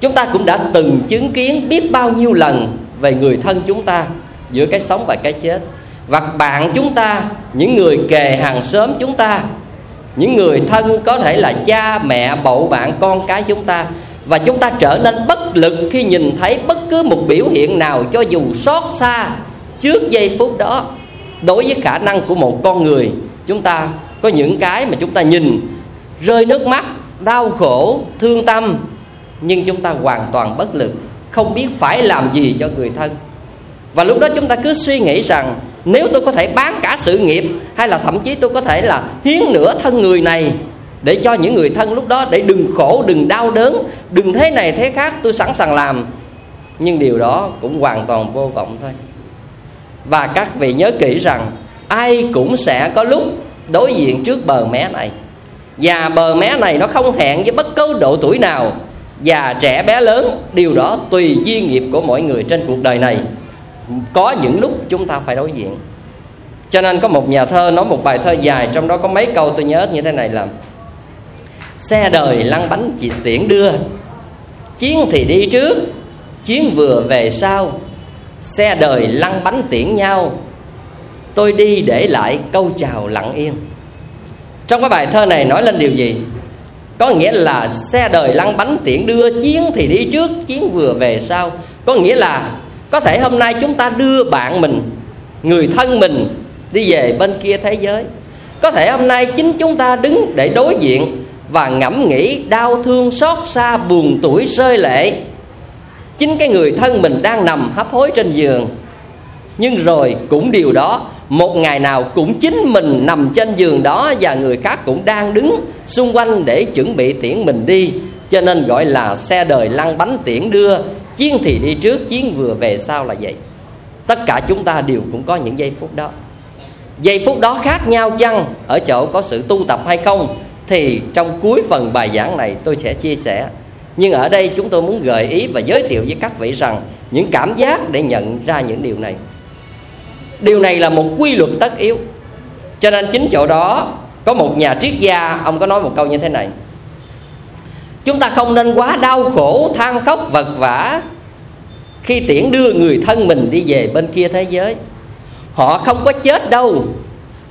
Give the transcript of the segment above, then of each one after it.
chúng ta cũng đã từng chứng kiến biết bao nhiêu lần về người thân chúng ta giữa cái sống và cái chết. Và bạn chúng ta, những người kề hàng xóm chúng ta, những người thân có thể là cha, mẹ bậu bạn, con cái chúng ta, và chúng ta trở nên bất lực khi nhìn thấy bất cứ một biểu hiện nào cho dù xót xa trước giây phút đó. Đối với khả năng của một con người, chúng ta có những cái mà chúng ta nhìn rơi nước mắt, đau khổ, thương tâm nhưng chúng ta hoàn toàn bất lực, không biết phải làm gì cho người thân. Và lúc đó chúng ta cứ suy nghĩ rằng, nếu tôi có thể bán cả sự nghiệp, hay là thậm chí tôi có thể là hiến nửa thân người này để cho những người thân lúc đó, để đừng khổ, đừng đau đớn, đừng thế này thế khác, tôi sẵn sàng làm. Nhưng điều đó cũng hoàn toàn vô vọng thôi. Và các vị nhớ kỹ rằng, ai cũng sẽ có lúc đối diện trước bờ mé này. Và bờ mé này nó không hẹn với bất cứ độ tuổi nào già trẻ bé lớn, điều đó tùy duyên nghiệp của mỗi người trên cuộc đời này. Có những lúc chúng ta phải đối diện. Cho nên có một nhà thơ nói một bài thơ dài, trong đó có mấy câu tôi nhớ như thế này là, xe đời lăn bánh chỉ tiễn đưa, chiến thì đi trước, chiến vừa về sau. Xe đời lăn bánh tiễn nhau, tôi đi để lại câu chào lặng yên. Trong cái bài thơ này nói lên điều gì? Có nghĩa là xe đời lăn bánh tiễn đưa, chiến thì đi trước, chiến vừa về sau. Có nghĩa là có thể hôm nay chúng ta đưa bạn mình, người thân mình đi về bên kia thế giới. Có thể hôm nay chính chúng ta đứng để đối diện và ngẫm nghĩ đau thương, xót xa, buồn tuổi, rơi lệ. Chính cái người thân mình đang nằm hấp hối trên giường. Nhưng rồi cũng điều đó một ngày nào cũng chính mình nằm trên giường đó và người khác cũng đang đứng xung quanh để chuẩn bị tiễn mình đi. Cho nên gọi là xe đời lăn bánh tiễn đưa. Chiến thì đi trước chiến vừa về sau là vậy. Tất cả chúng ta đều cũng có những giây phút đó. Giây phút đó khác nhau chăng? Ở chỗ có sự tu tập hay không? Thì trong cuối phần bài giảng này tôi sẽ chia sẻ. Nhưng ở đây chúng tôi muốn gợi ý và giới thiệu với các vị rằng những cảm giác để nhận ra những điều này điều này là một quy luật tất yếu. Cho nên chính chỗ đó có một nhà triết gia, ông có nói một câu như thế này. Chúng ta không nên quá đau khổ, than khóc, vật vả khi tiễn đưa người thân mình đi về bên kia thế giới. Họ không có chết đâu.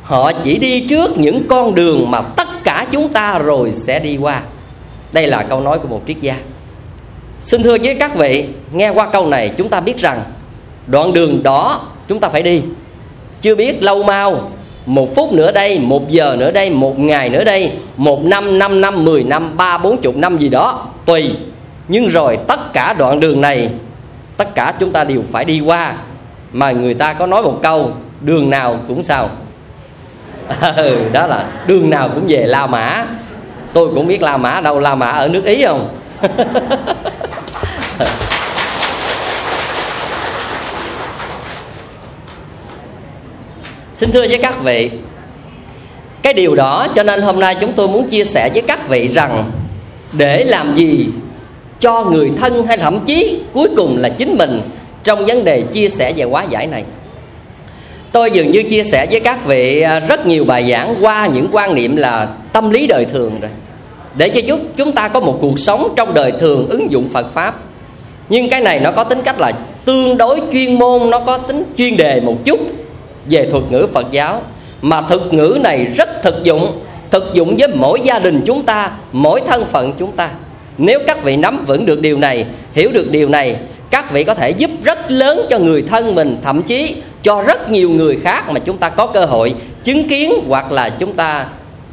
Họ chỉ đi trước những con đường mà tất cả chúng ta rồi sẽ đi qua. Đây là câu nói của một triết gia. Xin thưa với các vị, nghe qua câu này, chúng ta biết rằng đoạn đường đó chúng ta phải đi. Chưa biết lâu mau một phút nữa đây một giờ nữa đây một ngày nữa đây một năm năm năm mười năm ba bốn chục năm gì đó tùy. Nhưng rồi tất cả đoạn đường này tất cả chúng ta đều phải đi qua. Mà người ta có nói một câu đường nào cũng sao. Ừ, đó là đường nào cũng về la mã. Tôi cũng biết la mã đâu la mã ở nước ý không? xin thưa với các vị, cái điều đó cho nên hôm nay chúng tôi muốn chia sẻ với các vị rằng để làm gì cho người thân hay thậm chí cuối cùng là chính mình trong vấn đề chia sẻ về quá giải này. Tôi dường như chia sẻ với các vị à, rất nhiều bài giảng qua những quan niệm là tâm lý đời thường rồi. Để cho giúp chúng ta có một cuộc sống trong đời thường ứng dụng Phật pháp. Nhưng cái này nó có tính cách là tương đối chuyên môn, nó có tính chuyên đề một chút về thuật ngữ Phật giáo. Mà thuật ngữ này rất thực dụng thực dụng với mỗi gia đình chúng ta, mỗi thân phận chúng ta. Nếu các vị nắm vững được điều này, hiểu được điều này, các vị có thể giúp rất lớn cho người thân mình, thậm chí cho rất nhiều người khác mà chúng ta có cơ hội chứng kiến hoặc là chúng ta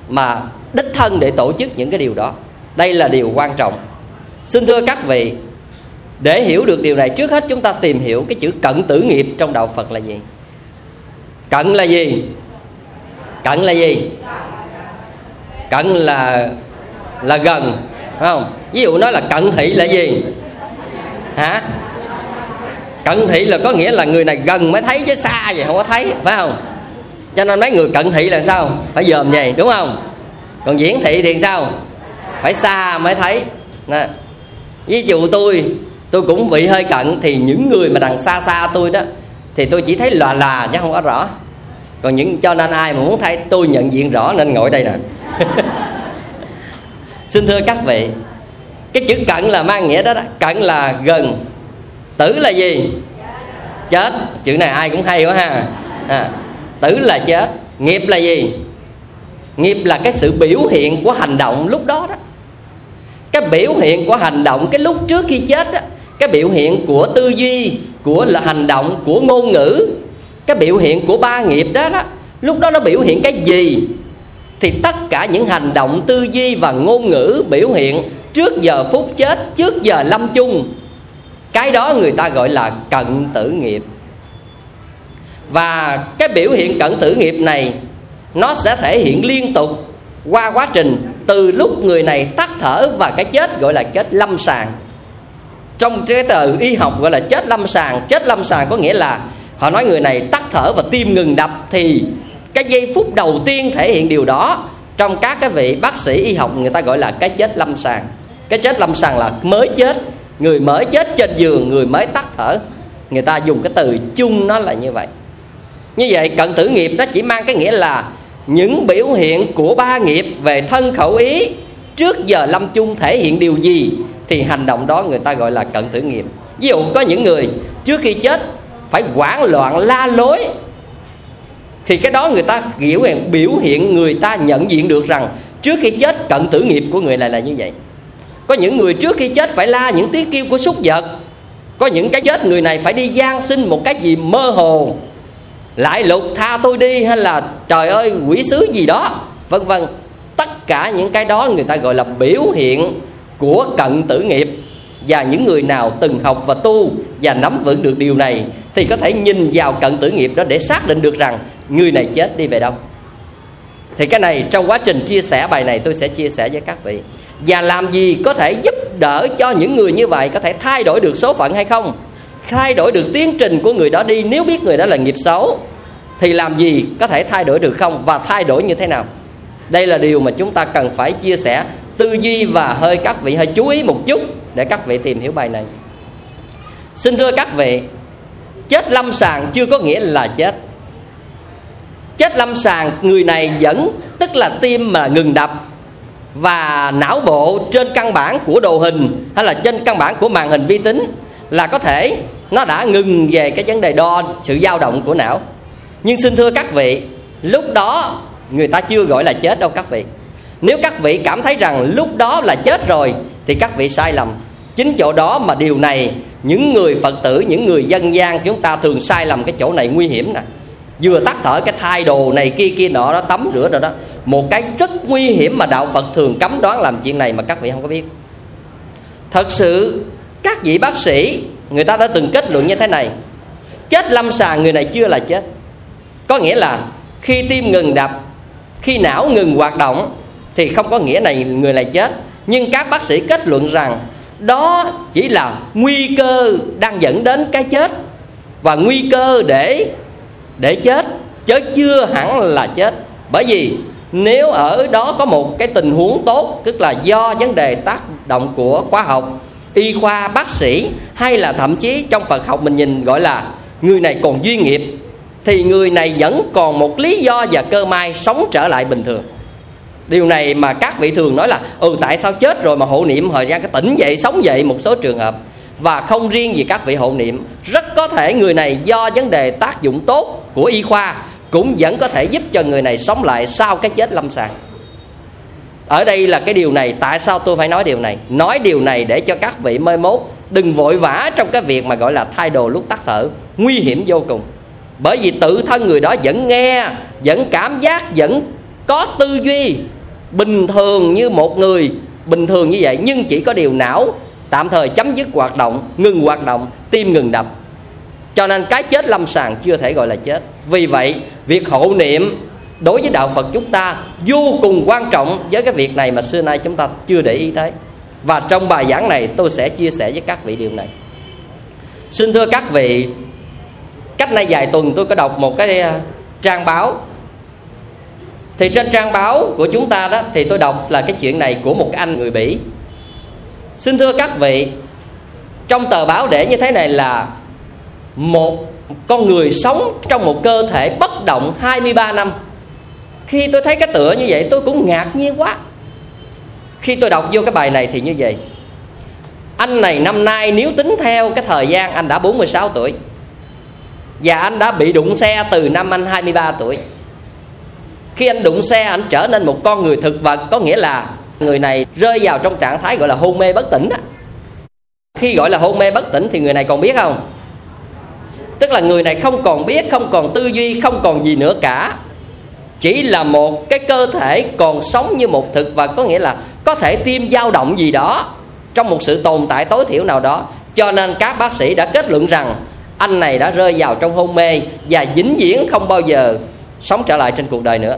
mà đích thân để tổ chức những cái điều đó. Đây là điều quan trọng. Xin thưa các vị, để hiểu được điều này, trước hết chúng ta tìm hiểu cái chữ cận tử nghiệp trong đạo phật là gì? Cận là gì? Cận là gì? Cận là là gần, phải không? Ví dụ nói là cận thị là gì? Hả? Cận thị là có nghĩa là người này gần mới thấy chứ xa vậy, không có thấy, phải không? Cho nên mấy người cận thị là sao? Phải dòm vậy đúng không? Còn diễn thị thì sao? Phải xa mới thấy. Nè, ví dụ tôi tôi cũng bị hơi cận thì những người mà đằng xa xa tôi đó thì tôi chỉ thấy là là chứ không có rõ. Còn những cho nên ai mà muốn thấy tôi nhận diện rõ nên ngồi đây nè. Xin thưa các vị cái chữ cận là mang nghĩa đó, đó. Cận là gần. Tử là gì? Chết. Chữ này ai cũng hay quá ha. À, tử là chết. Nghiệp là gì? Nghiệp là cái sự biểu hiện của hành động lúc đó đó. Cái biểu hiện của hành động cái lúc trước khi chết đó cái biểu hiện của tư duy của là hành động của ngôn ngữ, cái biểu hiện của ba nghiệp đó đó, lúc đó nó biểu hiện cái gì? Thì tất cả những hành động tư duy và ngôn ngữ biểu hiện trước giờ phút chết, trước giờ lâm chung. Cái đó người ta gọi là cận tử nghiệp. Và cái biểu hiện cận tử nghiệp này, nó sẽ thể hiện liên tục qua quá trình từ lúc người này tắt thở và cái chết gọi là chết lâm sàng trong cái từ y học gọi là chết lâm sàng. Chết lâm sàng có nghĩa là họ nói người này tắt thở và tim ngừng đập thì cái giây phút đầu tiên thể hiện điều đó. Trong các cái vị bác sĩ y học người ta gọi là cái chết lâm sàng. Cái chết lâm sàng là mới chết, người mới chết trên giường, người mới tắt thở. Người ta dùng cái từ chung nó là như vậy. Như vậy, cận tử nghiệp nó chỉ mang cái nghĩa là những biểu hiện của ba nghiệp về thân khẩu ý trước giờ lâm chung thể hiện điều gì? Thì hành động đó người ta gọi là cận tử nghiệp ví dụ có những người trước khi chết phải hoảng loạn, la lối, thì cái đó người ta hiểu hiện biểu hiện người ta nhận diện được rằng trước khi chết cận tử nghiệp của người này là như vậy. Có những người trước khi chết phải la những tiếng kêu của súc vật. Có những cái chết người này phải đi gian sinh một cái gì mơ hồ. Lại lục tha tôi đi hay là trời ơi, quỷ sứ gì đó, vân vân. Tất cả những cái đó người ta gọi là biểu hiện của cận tử nghiệp. Và những người nào từng học và tu và nắm vững được điều này thì có thể nhìn vào cận tử nghiệp đó để xác định được rằng người này chết đi về đâu. Thì cái này trong quá trình chia sẻ bài này tôi sẽ chia sẻ với các vị. Và làm gì có thể giúp đỡ cho những người như vậy có thể thay đổi được số phận hay không? Thay đổi được tiến trình của người đó đi, nếu biết người đó là nghiệp xấu, thì làm gì có thể thay đổi được không? Và thay đổi như thế nào? Đây là điều mà chúng ta cần phải chia sẻ tư duy và hơi các vị, hơi chú ý một chút để các vị tìm hiểu bài này. Xin thưa các vị, chết lâm sàng chưa có nghĩa là chết. Chết lâm sàng, người này vẫn, tức là tim mà ngừng đập và não bộ trên căn bản của đồ hình hay là trên căn bản của màn hình vi tính là có thể nó đã ngừng về cái vấn đề đo sự dao động của não. Nhưng xin thưa các vị, lúc đó người ta chưa gọi là chết đâu các vị nếu các vị cảm thấy rằng lúc đó là chết rồi, thì các vị sai lầm. Chính chỗ đó mà điều này, những người phật tử, những người dân gian chúng ta thường sai lầm cái chỗ này nguy hiểm nè. Vừa tắt thở cái thai đồ này kia kia nọ đó, tắm rửa rồi đó, một cái rất nguy hiểm mà đạo phật thường cấm đoán làm chuyện này mà các vị không có biết. Thật sự, các vị bác sĩ, người ta đã từng kết luận như thế này, chết lâm sàng người này chưa là chết. Có nghĩa là khi tim ngừng đập, khi não ngừng hoạt động thì không có nghĩa này người này chết. Nhưng các bác sĩ kết luận rằng đó chỉ là nguy cơ đang dẫn đến cái chết và nguy cơ để để chết, chứ chưa hẳn là chết. Bởi vì nếu ở đó có một cái tình huống tốt, tức là do vấn đề tác động của khoa học, y khoa, bác sĩ, hay là thậm chí trong phật học mình nhìn gọi là người này còn duy nghiệp, thì người này vẫn còn một lý do và cơ may sống trở lại bình thường điều này mà các vị thường nói là ừ tại sao chết rồi mà hộ niệm thời gian cái tỉnh dậy, sống dậy một số trường hợp. Và không riêng gì các vị hộ niệm, rất có thể người này do vấn đề tác dụng tốt của y khoa cũng vẫn có thể giúp cho người này sống lại sau cái chết lâm sàng. Ở đây là cái điều này, tại sao tôi phải nói điều này? Nói điều này để cho các vị mơi mốt đừng vội vã trong cái việc mà gọi là thay đồ lúc tắt thở, nguy hiểm vô cùng. Bởi vì tự thân người đó vẫn nghe, vẫn cảm giác, vẫn có tư duy bình thường như một người, bình thường như vậy, nhưng chỉ có điều não tạm thời chấm dứt hoạt động, ngừng hoạt động, tim ngừng đập. Cho nên cái chết lâm sàng chưa thể gọi là chết. Vì vậy, việc hộ niệm đối với đạo phật chúng ta vô cùng quan trọng với cái việc này mà xưa nay chúng ta chưa để ý tới. Và trong bài giảng này tôi sẽ chia sẻ với các vị điều này. Xin thưa các vị, cách nay vài tuần tôi có đọc một cái à, trang báo thì trên trang báo của chúng ta đó, thì tôi đọc là cái chuyện này của một anh người bỉ. Xin thưa các vị, trong tờ báo để như thế này là một con người sống trong một cơ thể bất động 23 năm. Khi tôi thấy cái tựa như vậy, tôi cũng ngạc nhiên quá. Khi tôi đọc vô cái bài này thì như vậy. Anh này năm nay nếu tính theo cái thời gian, anh đã 46 tuổi. Và anh đã bị đụng xe từ năm anh 23 tuổi khi anh đụng xe, anh trở nên một con người thực vật, có nghĩa là người này rơi vào trong trạng thái gọi là hôn mê bất tỉnh đó. khi gọi là hôn mê bất tỉnh thì người này còn biết không? Tức là người này không còn biết, không còn tư duy, không còn gì nữa cả. Chỉ là một cái cơ thể còn sống như một thực vật, có nghĩa là có thể tim dao động gì đó trong một sự tồn tại tối thiểu nào đó. Cho nên các bác sĩ đã kết luận rằng anh này đã rơi vào trong hôn mê và vĩnh viễn không bao giờ sống trở lại trên cuộc đời nữa.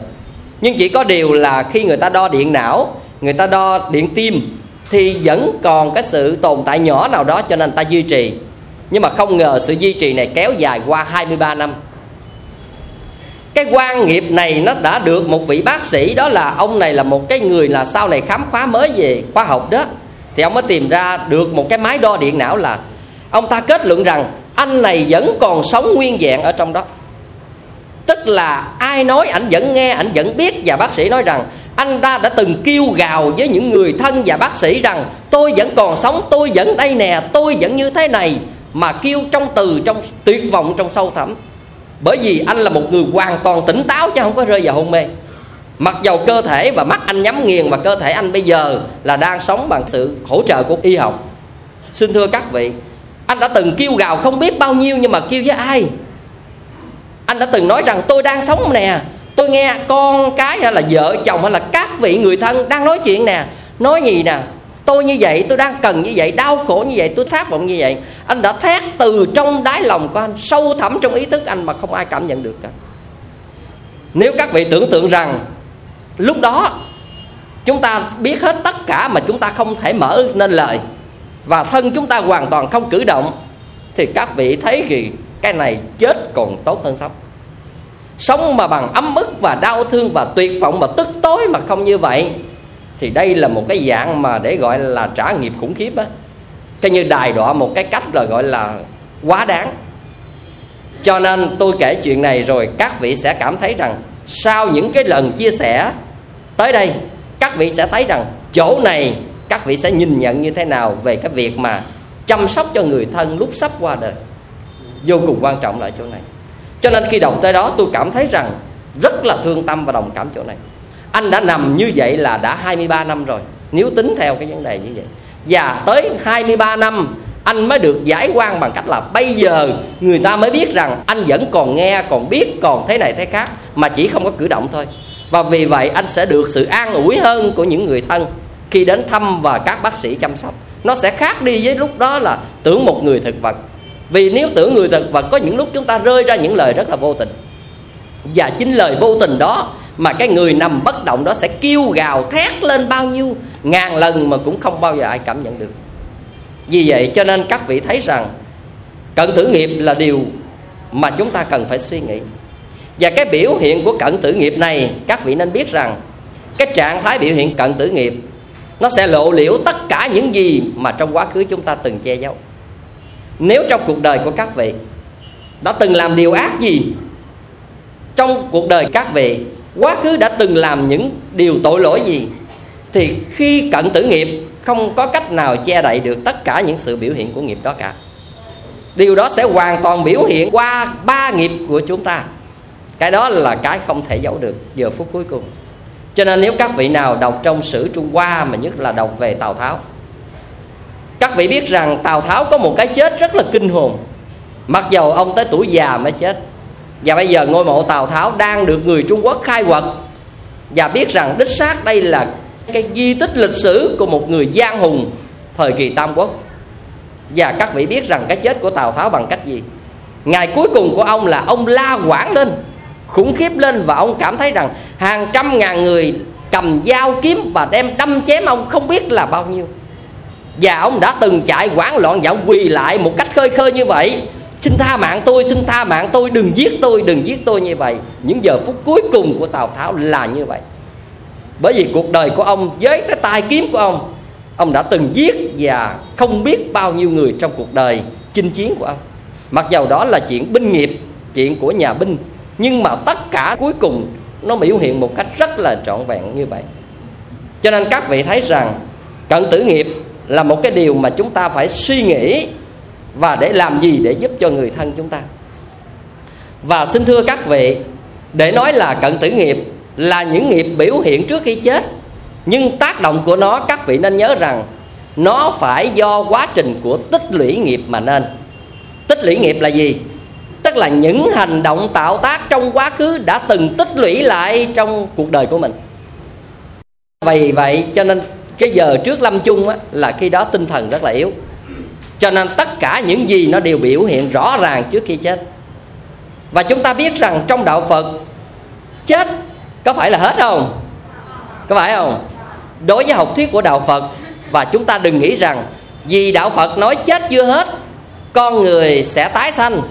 Nhưng chỉ có điều là khi người ta đo điện não, người ta đo điện tim, thì vẫn còn cái sự tồn tại nhỏ nào đó cho nên ta duy trì. Nhưng mà không ngờ sự duy trì này kéo dài qua 23 năm. Cái quan nghiệp này nó đã được một vị bác sĩ, đó là ông này là một cái người là sau này khám phá mới về khoa học đó, thì ông mới tìm ra được một cái máy đo điện não là, ông ta kết luận rằng anh này vẫn còn sống nguyên vẹn ở trong đó tức là ai nói ảnh vẫn nghe, ảnh vẫn biết. Và bác sĩ nói rằng, anh ta đã từng kêu gào với những người thân và bác sĩ rằng, tôi vẫn còn sống, tôi vẫn đây nè, tôi vẫn như thế này. Mà kêu trong từ, trong tuyệt vọng, trong sâu thẳm. Bởi vì anh là một người hoàn toàn tỉnh táo chứ không có rơi vào hôn mê. Mặc dầu cơ thể và mắt anh nhắm nghiền và cơ thể anh bây giờ là đang sống bằng sự hỗ trợ của y học. Xin thưa các vị, anh đã từng kêu gào không biết bao nhiêu nhưng mà kêu với ai? Anh đã từng nói rằng tôi đang sống nè. Tôi nghe con cái hay là vợ chồng hay là các vị người thân đang nói chuyện nè. Nói gì nè? Tôi như vậy, tôi đang cần như vậy, đau khổ như vậy, tôi thác vọng như vậy. Anh đã thét từ trong đáy lòng của anh, sâu thẳm trong ý thức anh mà không ai cảm nhận được cả. Nếu các vị tưởng tượng rằng lúc đó chúng ta biết hết tất cả mà chúng ta không thể mở nên lời và thân chúng ta hoàn toàn không cử động, thì các vị thấy gì? Cái này chết còn tốt hơn sống. Sống mà bằng ấm ức và đau thương và tuyệt vọng và tức tối mà không như vậy, thì đây là một cái dạng mà để gọi là trả nghiệp khủng khiếp á. Cái như đài đọa một cái cách là gọi là quá đáng. Cho nên tôi kể chuyện này rồi các vị sẽ cảm thấy rằng sau những cái lần chia sẻ tới đây, các vị sẽ thấy rằng chỗ này các vị sẽ nhìn nhận như thế nào về cái việc mà chăm sóc cho người thân lúc sắp qua đời vô cùng quan trọng là chỗ này. Cho nên khi đọc tới đó, tôi cảm thấy rằng rất là thương tâm và đồng cảm chỗ này. Anh đã nằm như vậy là đã 23 năm rồi. Nếu tính theo cái vấn đề như vậy, và tới 23 năm, anh mới được giải quan bằng cách là bây giờ người ta mới biết rằng anh vẫn còn nghe, còn biết, còn thế này thế khác, mà chỉ không có cử động thôi. Và vì vậy, anh sẽ được sự an ủi hơn của những người thân khi đến thăm và các bác sĩ chăm sóc. Nó sẽ khác đi với lúc đó là tưởng một người thực vật vì nếu tưởng người thật vật có những lúc chúng ta rơi ra những lời rất là vô tình. Và chính lời vô tình đó mà cái người nằm bất động đó sẽ kêu gào thét lên bao nhiêu, ngàn lần mà cũng không bao giờ ai cảm nhận được. Vì vậy cho nên các vị thấy rằng cận tử nghiệp là điều mà chúng ta cần phải suy nghĩ. Và cái biểu hiện của cận tử nghiệp này, các vị nên biết rằng cái trạng thái biểu hiện cận tử nghiệp nó sẽ lộ liễu tất cả những gì mà trong quá khứ chúng ta từng che giấu nếu trong cuộc đời của các vị đã từng làm điều ác gì, trong cuộc đời các vị, quá khứ đã từng làm những điều tội lỗi gì, thì khi cận tử nghiệp không có cách nào che đậy được tất cả những sự biểu hiện của nghiệp đó cả. Điều đó sẽ hoàn toàn biểu hiện qua ba nghiệp của chúng ta. Cái đó là cái không thể giấu được giờ phút cuối cùng. Cho nên nếu các vị nào đọc trong sử trung hoa, mà nhất là đọc về tào tháo các vị biết rằng tào tháo có một cái chết rất là kinh hồn. Mặc dầu ông tới tuổi già mới chết. Và bây giờ ngôi mộ tào tháo đang được người trung quốc khai quật. Và biết rằng đích xác đây là cái di tích lịch sử của một người giang hùng thời kỳ tam quốc. Và các vị biết rằng cái chết của tào tháo bằng cách gì? Ngày cuối cùng của ông là ông la quảng lên, khủng khiếp lên và ông cảm thấy rằng hàng trăm ngàn người cầm dao kiếm và đem đâm chém ông không biết là bao nhiêu và ông đã từng chạy quán loạn dạo quỳ lại một cách khơi khơi như vậy. Xin tha mạng tôi, xin tha mạng tôi, đừng giết tôi, đừng giết tôi như vậy. Những giờ phút cuối cùng của tào tháo là như vậy. Bởi vì cuộc đời của ông với cái tai kiếm của ông ông đã từng giết và không biết bao nhiêu người trong cuộc đời chinh chiến của ông. Mặc dầu đó là chuyện binh nghiệp, chuyện của nhà binh, nhưng mà tất cả cuối cùng nó biểu hiện một cách rất là trọn vẹn như vậy. Cho nên các vị thấy rằng, cận tử nghiệp là một cái điều mà chúng ta phải suy nghĩ và để làm gì để giúp cho người thân chúng ta. Và xin thưa các vị, để nói là cận tử nghiệp là những nghiệp biểu hiện trước khi chết, nhưng tác động của nó, các vị nên nhớ rằng nó phải do quá trình của tích lũy nghiệp mà nên. Tích lũy nghiệp là gì? Tức là những hành động tạo tác trong quá khứ đã từng tích lũy lại trong cuộc đời của mình. Vì vậy cho nên cái giờ trước lâm chung á, là khi đó tinh thần rất là yếu. Cho nên tất cả những gì nó đều biểu hiện rõ ràng trước khi chết. Và chúng ta biết rằng trong đạo phật chết có phải là hết không? Có phải không? Đối với học thuyết của đạo phật và chúng ta đừng nghĩ rằng vì đạo phật nói chết chưa hết con người sẽ tái sanh.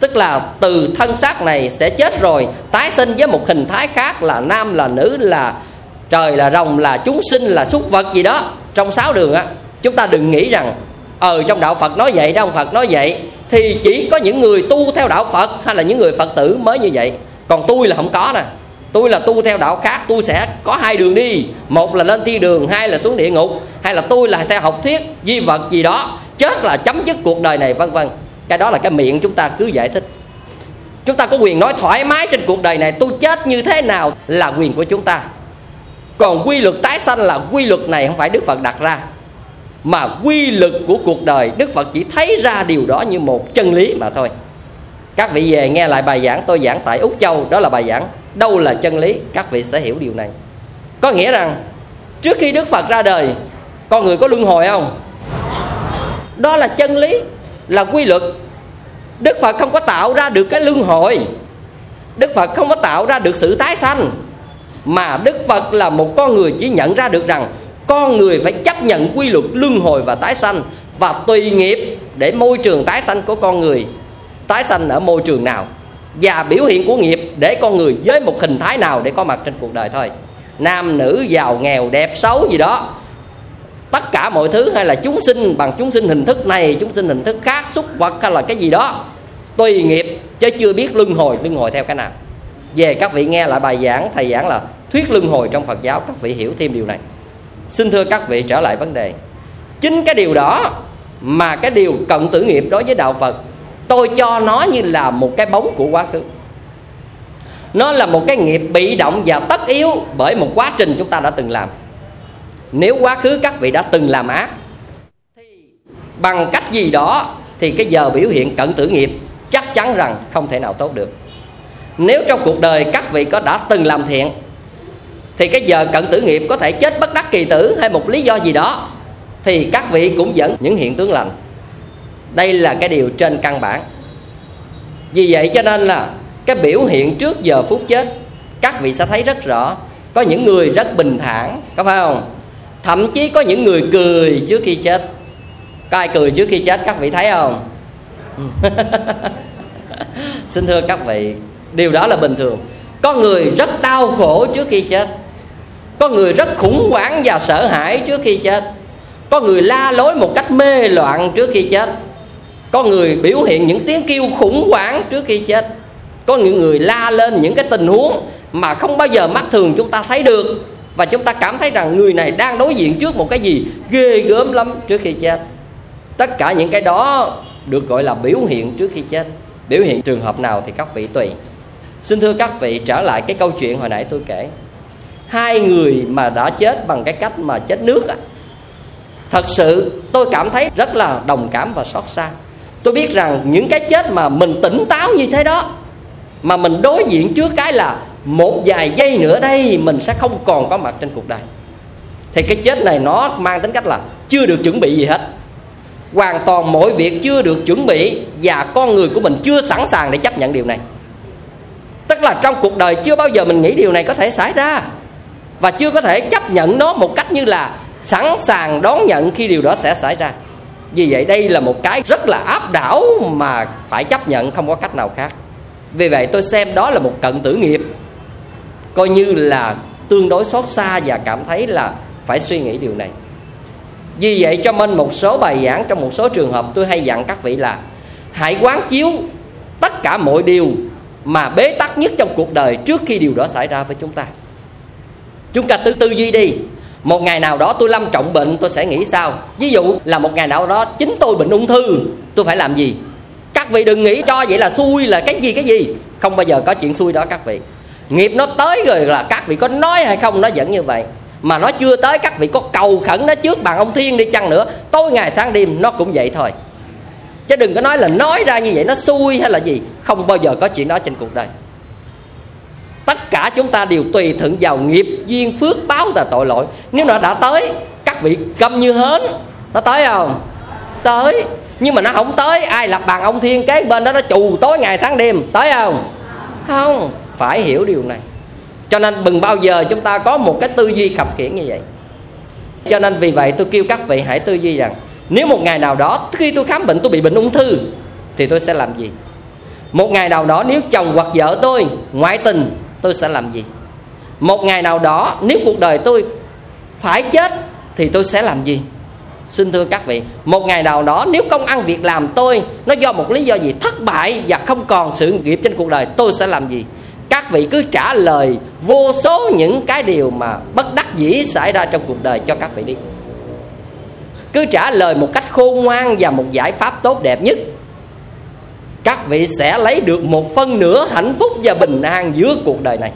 Tức là từ thân xác này sẽ chết rồi tái sinh với một hình thái khác là nam là nữ là trời là rồng, là chúng sinh, là súc vật gì đó. Trong sáu đường á, chúng ta đừng nghĩ rằng ờ trong đạo phật nói vậy đó ông phật nói vậy, thì chỉ có những người tu theo đạo phật hay là những người phật tử mới như vậy. Còn tôi là không có nè. Tôi là tu theo đạo khác, tôi sẽ có hai đường đi. Một là lên thiên đường, hai là xuống địa ngục, hay là tôi là theo học thuyết, di vật gì đó, chết là chấm dứt cuộc đời này, vân vân. Cái đó là cái miệng chúng ta cứ giải thích. Chúng ta có quyền nói thoải mái trên cuộc đời này, tôi chết như thế nào là quyền của chúng ta còn quy luật tái sanh là quy luật này không phải đức phật đặt ra. Mà quy luật của cuộc đời, đức phật chỉ thấy ra điều đó như một chân lý mà thôi. Các vị về nghe lại bài giảng, tôi giảng tại úc châu, đó là bài giảng, đâu là chân lý? Các vị sẽ hiểu điều này. Có nghĩa rằng, trước khi đức phật ra đời, con người có luân hồi không? Đó là chân lý, là quy luật. Đức phật không có tạo ra được cái luân hồi. Đức phật không có tạo ra được sự tái sanh mà đức phật là một con người chỉ nhận ra được rằng con người phải chấp nhận quy luật luân hồi và tái sanh và tùy nghiệp để môi trường tái sanh của con người. Tái sanh ở môi trường nào và biểu hiện của nghiệp để con người với một hình thái nào để có mặt trên cuộc đời thôi. Nam, nữ, giàu, nghèo, đẹp, xấu gì đó. Tất cả mọi thứ hay là chúng sinh bằng chúng sinh hình thức này, chúng sinh hình thức khác xúc vật hay là cái gì đó. Tùy nghiệp chứ chưa biết luân hồi luân hồi theo cái nào. Về các vị nghe lại bài giảng, thầy giảng là thuyết luân hồi trong phật giáo. Các vị hiểu thêm điều này. Xin thưa các vị trở lại vấn đề. Chính cái điều đó mà cái điều cận tử nghiệp đối với đạo phật, tôi cho nó như là một cái bóng của quá khứ. Nó là một cái nghiệp bị động và tất yếu bởi một quá trình chúng ta đã từng làm. Nếu quá khứ các vị đã từng làm ác, thì bằng cách gì đó thì cái giờ biểu hiện cận tử nghiệp chắc chắn rằng không thể nào tốt được. Nếu trong cuộc đời các vị có đã từng làm thiện thì cái giờ cận tử nghiệp có thể chết bất đắc kỳ tử hay một lý do gì đó, thì các vị cũng dẫn những hiện tướng lành. Đây là cái điều trên căn bản. Vì vậy cho nên là cái biểu hiện trước giờ phút chết, các vị sẽ thấy rất rõ. Có những người rất bình thản, có phải không? Thậm chí có những người cười trước khi chết. Có ai cười trước khi chết, các vị thấy không? Xin thưa các vị, điều đó là bình thường. Có người rất đau khổ trước khi chết có người rất khủng hoảng và sợ hãi trước khi chết. Có người la lối một cách mê loạn trước khi chết. Có người biểu hiện những tiếng kêu khủng hoảng trước khi chết. Có những người la lên những cái tình huống mà không bao giờ mắt thường chúng ta thấy được. Và chúng ta cảm thấy rằng người này đang đối diện trước một cái gì ghê gớm lắm trước khi chết. Tất cả những cái đó được gọi là biểu hiện trước khi chết. Biểu hiện trường hợp nào thì các vị tùy. Xin thưa các vị trở lại cái câu chuyện hồi nãy tôi kể hai người mà đã chết bằng cái cách mà chết nước á, thật sự tôi cảm thấy rất là đồng cảm và xót xa. Tôi biết rằng những cái chết mà mình tỉnh táo như thế đó, mà mình đối diện trước cái là một vài giây nữa đây mình sẽ không còn có mặt trên cuộc đời. Thì cái chết này nó mang tính cách là chưa được chuẩn bị gì hết. Hoàn toàn mọi việc chưa được chuẩn bị và con người của mình chưa sẵn sàng để chấp nhận điều này. Tức là trong cuộc đời chưa bao giờ mình nghĩ điều này có thể xảy ra và chưa có thể chấp nhận nó một cách như là sẵn sàng đón nhận khi điều đó sẽ xảy ra. Vì vậy, đây là một cái rất là áp đảo mà phải chấp nhận, không có cách nào khác. Vì vậy, tôi xem đó là một cận tử nghiệp, coi như là tương đối xót xa và cảm thấy là phải suy nghĩ điều này. Vì vậy, cho nên một số bài giảng, trong một số trường hợp, tôi hay dặn các vị là hãy quán chiếu tất cả mọi điều mà bế tắc nhất trong cuộc đời trước khi điều đó xảy ra với chúng ta chúng ta tư tư duy đi. Một ngày nào đó tôi lâm trọng bệnh, tôi sẽ nghĩ sao? Ví dụ là một ngày nào đó chính tôi bệnh ung thư, tôi phải làm gì? Các vị đừng nghĩ cho vậy là xui là cái gì cái gì? Không bao giờ có chuyện xui đó các vị. Nghiệp nó tới rồi là các vị có nói hay không, nó vẫn như vậy. Mà nó chưa tới, các vị có cầu khẩn nó trước bàn ông thiên đi chăng nữa. Tối ngày sáng đêm nó cũng vậy thôi. Chứ đừng có nói là nói ra như vậy nó xui hay là gì. Không bao giờ có chuyện đó trên cuộc đời tất cả chúng ta đều tùy thuận vào nghiệp duyên phước báo và tội lỗi. Nếu nó đã tới, các vị câm như hến. Nó tới không? Tới. Nhưng mà nó không tới, ai lập bàn ông thiên kế bên đó nó chù tối ngày sáng đêm. Tới không? Không. Phải hiểu điều này. Cho nên đừng bao giờ chúng ta có một cái tư duy khập khiển như vậy. Cho nên vì vậy tôi kêu các vị hãy tư duy rằng, nếu một ngày nào đó khi tôi khám bệnh tôi bị bệnh ung thư, thì tôi sẽ làm gì? Một ngày nào đó nếu chồng hoặc vợ tôi ngoại tình tôi sẽ làm gì? Một ngày nào đó, nếu cuộc đời tôi phải chết, thì tôi sẽ làm gì? Xin thưa các vị, một ngày nào đó, nếu công ăn việc làm tôi, nó do một lý do gì? Thất bại và không còn sự nghiệp trên cuộc đời, tôi sẽ làm gì? Các vị cứ trả lời vô số những cái điều mà bất đắc dĩ xảy ra trong cuộc đời cho các vị đi. Cứ trả lời một cách khôn ngoan và một giải pháp tốt đẹp nhất các vị sẽ lấy được một phân nửa hạnh phúc và bình an giữa cuộc đời này.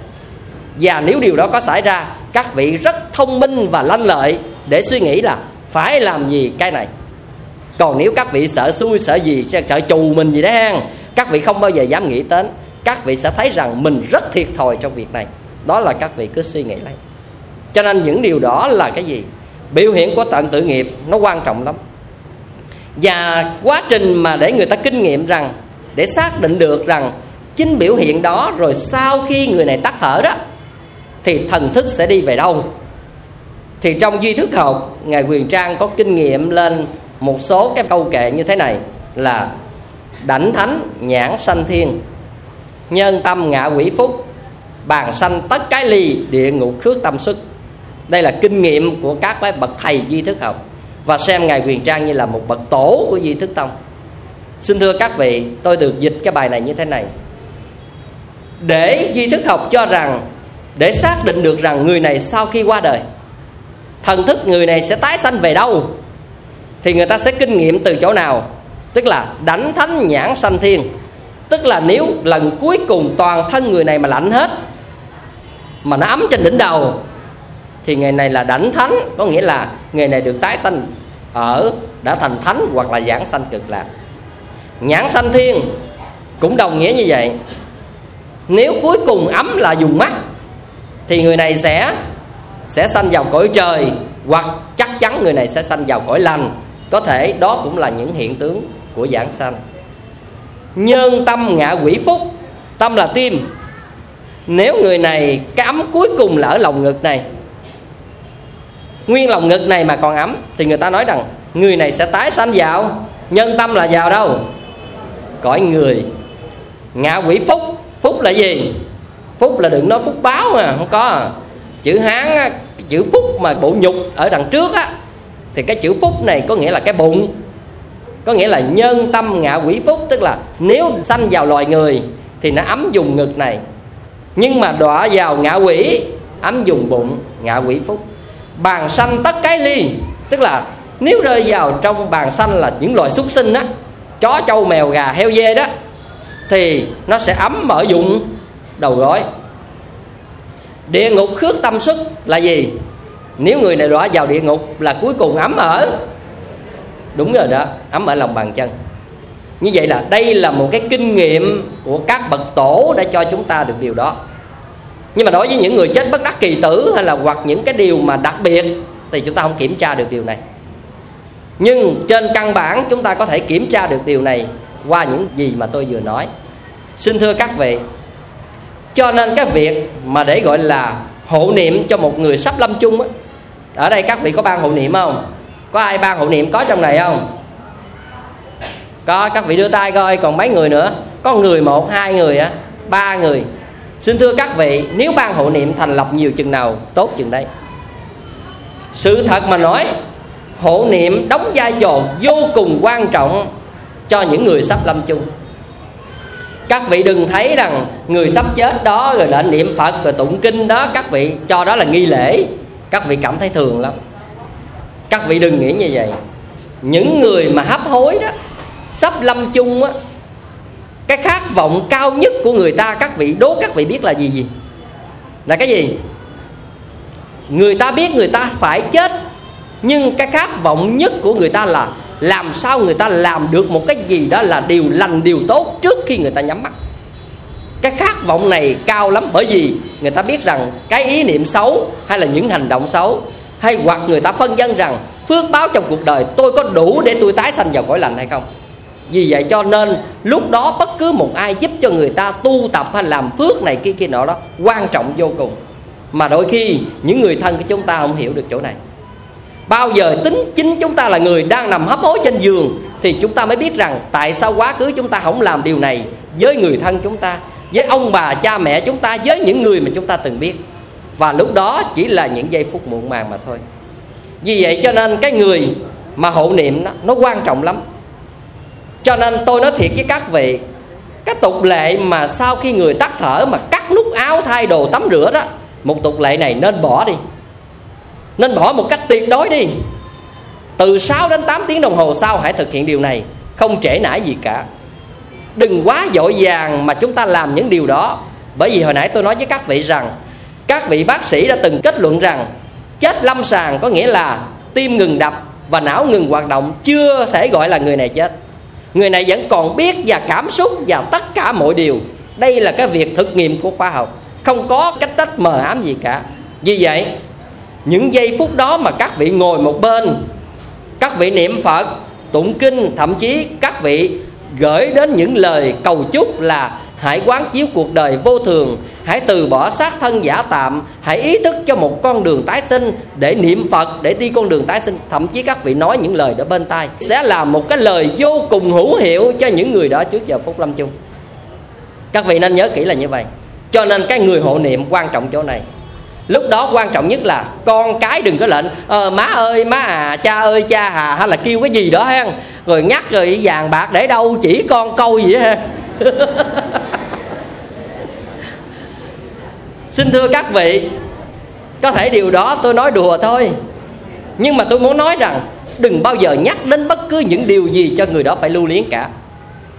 Và nếu điều đó có xảy ra, các vị rất thông minh và lanh lợi để suy nghĩ là phải làm gì cái này. Còn nếu các vị sợ xui, sợ gì sợ trù mình gì đó hang các vị không bao giờ dám nghĩ đến. Các vị sẽ thấy rằng mình rất thiệt thòi trong việc này. Đó là các vị cứ suy nghĩ lấy cho nên những điều đó là cái gì? Biểu hiện của tận tự nghiệp nó quan trọng lắm. Và quá trình mà để người ta kinh nghiệm rằng để xác định được rằng chính biểu hiện đó rồi sau khi người này tắt thở đó, thì thần thức sẽ đi về đâu. Thì trong duy thức học, ngài quyền trang có kinh nghiệm lên một số cái câu kệ như thế này là đảnh thánh, nhãn sanh thiên nhân tâm ngạ quỷ phúc, bàn sanh tất cái ly, địa ngục khước tâm xuất. Đây là kinh nghiệm của các bậc thầy duy thức học. Và xem ngài quyền trang như là một bậc tổ của duy thức tông xin thưa các vị, tôi được dịch cái bài này như thế này. Để duy thức học cho rằng, để xác định được rằng người này sau khi qua đời, thần thức người này sẽ tái sanh về đâu, thì người ta sẽ kinh nghiệm từ chỗ nào? Tức là đảnh thánh nhãn sanh thiên. Tức là nếu lần cuối cùng toàn thân người này mà lạnh hết, mà nó ấm trên đỉnh đầu, thì ngày này là đảnh thánh, có nghĩa là ngày này được tái sanh ở, đã thành thánh hoặc là giảng sanh cực lạc nhãn sanh thiên cũng đồng nghĩa như vậy. Nếu cuối cùng ấm là dùng mắt, thì người này sẽ sẽ sanh vào cõi trời, hoặc chắc chắn người này sẽ sanh vào cõi lành. Có thể đó cũng là những hiện tướng của giảng sanh. Nhân tâm ngạ quỷ phúc, tâm là tim. Nếu người này, cái ấm cuối cùng là ở lòng ngực này, nguyên lòng ngực này mà còn ấm, thì người ta nói rằng người này sẽ tái sanh vào. Nhân tâm là vào đâu? Cõi người. Ngạ quỷ phúc. Phúc là gì? Phúc là đừng nói phúc báo mà, không có. Chữ hán chữ phúc mà bộ nhục ở đằng trước á, thì cái chữ phúc này có nghĩa là cái bụng. Có nghĩa là nhân tâm ngạ quỷ phúc, tức là nếu sanh vào loài người thì nó ấm dùng ngực này. Nhưng mà đọa vào ngạ quỷ, ấm dùng bụng, ngạ quỷ phúc. Bàn sanh tất cái ly, tức là nếu rơi vào trong bàn sanh là những loài súc sinh á chó, trâu, mèo, gà, heo, dê đó, thì nó sẽ ấm mở dụng đầu gối. Địa ngục khước tâm sức là gì? Nếu người này đọa vào địa ngục là cuối cùng ấm ở, đúng rồi đó, ấm ở lòng bàn chân. Như vậy là đây là một cái kinh nghiệm của các bậc tổ đã cho chúng ta được điều đó. Nhưng mà đối với những người chết bất đắc kỳ tử hay là hoặc những cái điều mà đặc biệt thì chúng ta không kiểm tra được điều này nhưng trên căn bản chúng ta có thể kiểm tra được điều này qua những gì mà tôi vừa nói. Xin thưa các vị, cho nên cái việc mà để gọi là hộ niệm cho một người sắp lâm chung á, ở đây các vị có ban hộ niệm không? Có ai ban hộ niệm có trong này không? Có, các vị đưa tay coi, còn mấy người nữa? Có người một, hai người á, ba người. Xin thưa các vị, nếu ban hộ niệm thành lập nhiều chừng nào, tốt chừng đấy. Sự thật mà nói hộ niệm đóng vai trò vô cùng quan trọng cho những người sắp lâm chung. Các vị đừng thấy rằng người sắp chết đó rồi lại niệm phật, rồi tụng kinh đó, các vị cho đó là nghi lễ. Các vị cảm thấy thường lắm. Các vị đừng nghĩ như vậy. Những người mà hấp hối đó, sắp lâm chung á, cái khát vọng cao nhất của người ta, các vị đố các vị biết là gì gì? Là cái gì? Người ta biết người ta phải chết nhưng cái khát vọng nhất của người ta là làm sao người ta làm được một cái gì đó là điều lành điều tốt trước khi người ta nhắm mắt. Cái khát vọng này cao lắm bởi vì người ta biết rằng cái ý niệm xấu hay là những hành động xấu hay hoặc người ta phân dân rằng phước báo trong cuộc đời tôi có đủ để tôi tái sanh vào cõi lành hay không. Vì vậy cho nên lúc đó bất cứ một ai giúp cho người ta tu tập hay làm phước này kia kia nọ đó, quan trọng vô cùng. Mà đôi khi những người thân của chúng ta không hiểu được chỗ này bao giờ tính chính chúng ta là người đang nằm hấp hối trên giường thì chúng ta mới biết rằng tại sao quá khứ chúng ta không làm điều này với người thân chúng ta với ông bà cha mẹ chúng ta với những người mà chúng ta từng biết. Và lúc đó chỉ là những giây phút muộn màng mà thôi. Vì vậy cho nên cái người mà hộ niệm nó, nó quan trọng lắm. Cho nên tôi nói thiệt với các vị cái tục lệ mà sau khi người tắt thở mà cắt nút áo thay đồ tắm rửa đó một tục lệ này nên bỏ đi nên bỏ một cách tuyệt đối đi. Từ 6 đến 8 tiếng đồng hồ sau hãy thực hiện điều này, không trễ nải gì cả. Đừng quá dội vàng mà chúng ta làm những điều đó. Bởi vì hồi nãy tôi nói với các vị rằng, các vị bác sĩ đã từng kết luận rằng, chết lâm sàng có nghĩa là tim ngừng đập và não ngừng hoạt động chưa thể gọi là người này chết. Người này vẫn còn biết và cảm xúc và tất cả mọi điều. Đây là cái việc thực nghiệm của khoa học. Không có cách tách mờ ám gì cả. Vì vậy những giây phút đó mà các vị ngồi một bên, các vị niệm phật, tụng kinh, thậm chí các vị gửi đến những lời cầu chúc là hãy quán chiếu cuộc đời vô thường, hãy từ bỏ xác thân giả tạm, hãy ý thức cho một con đường tái sinh để niệm phật, để đi con đường tái sinh. Thậm chí các vị nói những lời đó bên tai sẽ là một cái lời vô cùng hữu hiệu cho những người đó trước giờ phút lâm chung. Các vị nên nhớ kỹ là như vậy. Cho nên cái người hộ niệm quan trọng chỗ này lúc đó quan trọng nhất là con cái đừng có lệnh ờ, má ơi má à cha ơi cha à hay là kêu cái gì đó ha rồi nhắc rồi vàng bạc để đâu chỉ con câu gì ha xin thưa các vị có thể điều đó tôi nói đùa thôi. Nhưng mà tôi muốn nói rằng đừng bao giờ nhắc đến bất cứ những điều gì cho người đó phải lưu liếng cả.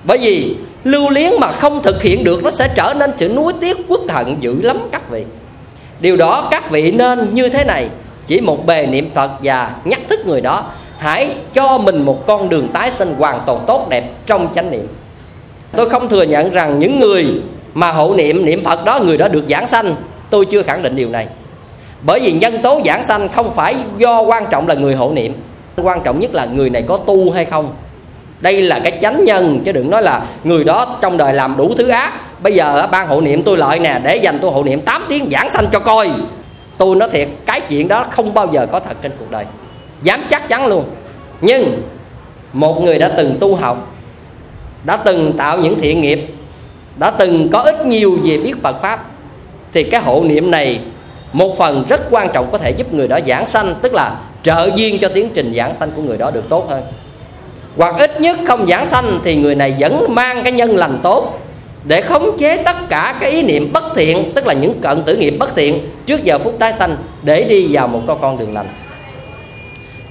Bởi vì lưu liếng mà không thực hiện được nó sẽ trở nên sự nuối tiếc quốc hận dữ lắm các vị điều đó các vị nên như thế này. Chỉ một bề niệm phật và nhắc thức người đó, hãy cho mình một con đường tái sinh hoàn toàn tốt đẹp trong chánh niệm. Tôi không thừa nhận rằng những người mà hộ niệm niệm phật đó, người đó được giảng sanh. Tôi chưa khẳng định điều này. Bởi vì nhân tố giảng sanh không phải do quan trọng là người hộ niệm. Quan trọng nhất là người này có tu hay không. Đây là cái chánh nhân, chứ đừng nói là người đó trong đời làm đủ thứ ác bây giờ ban hộ niệm tôi lợi nè, để dành tôi hộ niệm 8 tiếng giảng sanh cho coi. Tôi nói thiệt, cái chuyện đó không bao giờ có thật trên cuộc đời. Dám chắc chắn luôn. Nhưng, một người đã từng tu học, đã từng tạo những thiện nghiệp, đã từng có ít nhiều về biết Phật pháp, thì cái hộ niệm này một phần rất quan trọng có thể giúp người đó giảng sanh, tức là trợ duyên cho tiến trình giảng sanh của người đó được tốt hơn. Hoặc ít nhất không giảng sanh thì người này vẫn mang cái nhân lành tốt để khống chế tất cả cái ý niệm bất thiện, tức là những cận tử nghiệp bất thiện, trước giờ phút tái sanh, để đi vào một con con đường lành.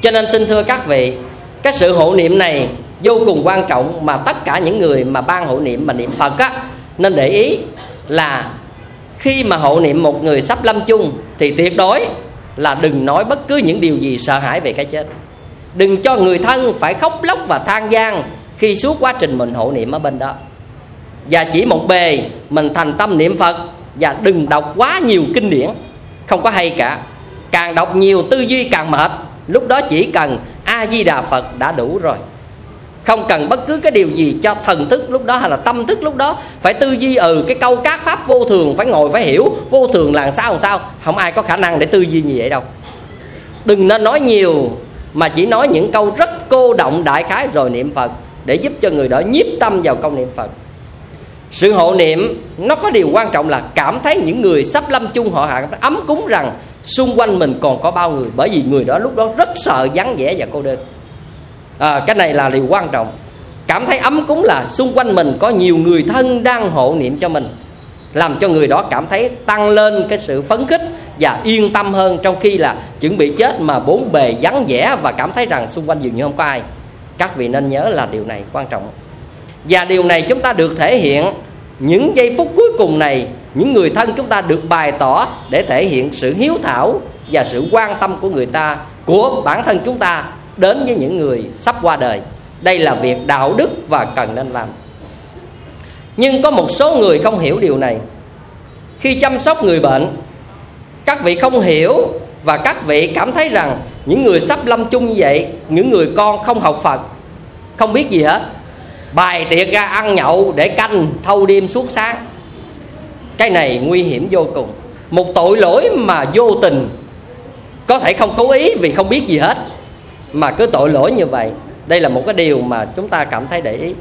Cho nên xin thưa các vị, cái sự hộ niệm này vô cùng quan trọng mà tất cả những người mà ban hộ niệm mà niệm phật á, nên để ý là khi mà hộ niệm một người sắp lâm chung thì tuyệt đối là đừng nói bất cứ những điều gì sợ hãi về cái chết. Đừng cho người thân phải khóc lóc và than gian khi suốt quá trình mình hộ niệm ở bên đó và chỉ một bề, mình thành tâm niệm phật. Và đừng đọc quá nhiều kinh điển. Không có hay cả. Càng đọc nhiều, tư duy càng mệt. Lúc đó chỉ cần a di đà phật đã đủ rồi. Không cần bất cứ cái điều gì cho thần thức lúc đó hay là tâm thức lúc đó. Phải tư duy ừ cái câu các pháp vô thường, phải ngồi, phải hiểu. Vô thường là sao, làm sao? Không ai có khả năng để tư duy như vậy đâu. Đừng nên nói nhiều, mà chỉ nói những câu rất cô động, đại khái rồi niệm phật, để giúp cho người đó nhiếp tâm vào câu niệm phật sự hộ niệm nó có điều quan trọng là cảm thấy những người sắp lâm chung họ hạ ấm cúng rằng xung quanh mình còn có bao người. Bởi vì người đó lúc đó rất sợ vắng vẻ và cô đơn. À, cái này là điều quan trọng. Cảm thấy ấm cúng là xung quanh mình có nhiều người thân đang hộ niệm cho mình làm cho người đó cảm thấy tăng lên cái sự phấn khích và yên tâm hơn trong khi là chuẩn bị chết mà bốn bề vắng vẻ và cảm thấy rằng xung quanh dường như không có ai. Các vị nên nhớ là điều này quan trọng và điều này chúng ta được thể hiện những giây phút cuối cùng này, những người thân chúng ta được bày tỏ để thể hiện sự hiếu thảo và sự quan tâm của người ta, của bản thân chúng ta đến với những người sắp qua đời. Đây là việc đạo đức và cần nên làm. Nhưng có một số người không hiểu điều này. Khi chăm sóc người bệnh, các vị không hiểu và các vị cảm thấy rằng những người sắp lâm chung như vậy, những người con không học phật, không biết gì hết bài tiệc ra ăn nhậu để canh, thâu đêm suốt sáng. Cái này nguy hiểm vô cùng. Một tội lỗi mà vô tình có thể không cố ý vì không biết gì hết. Mà cứ tội lỗi như vậy, đây là một cái điều mà chúng ta cảm thấy để ý.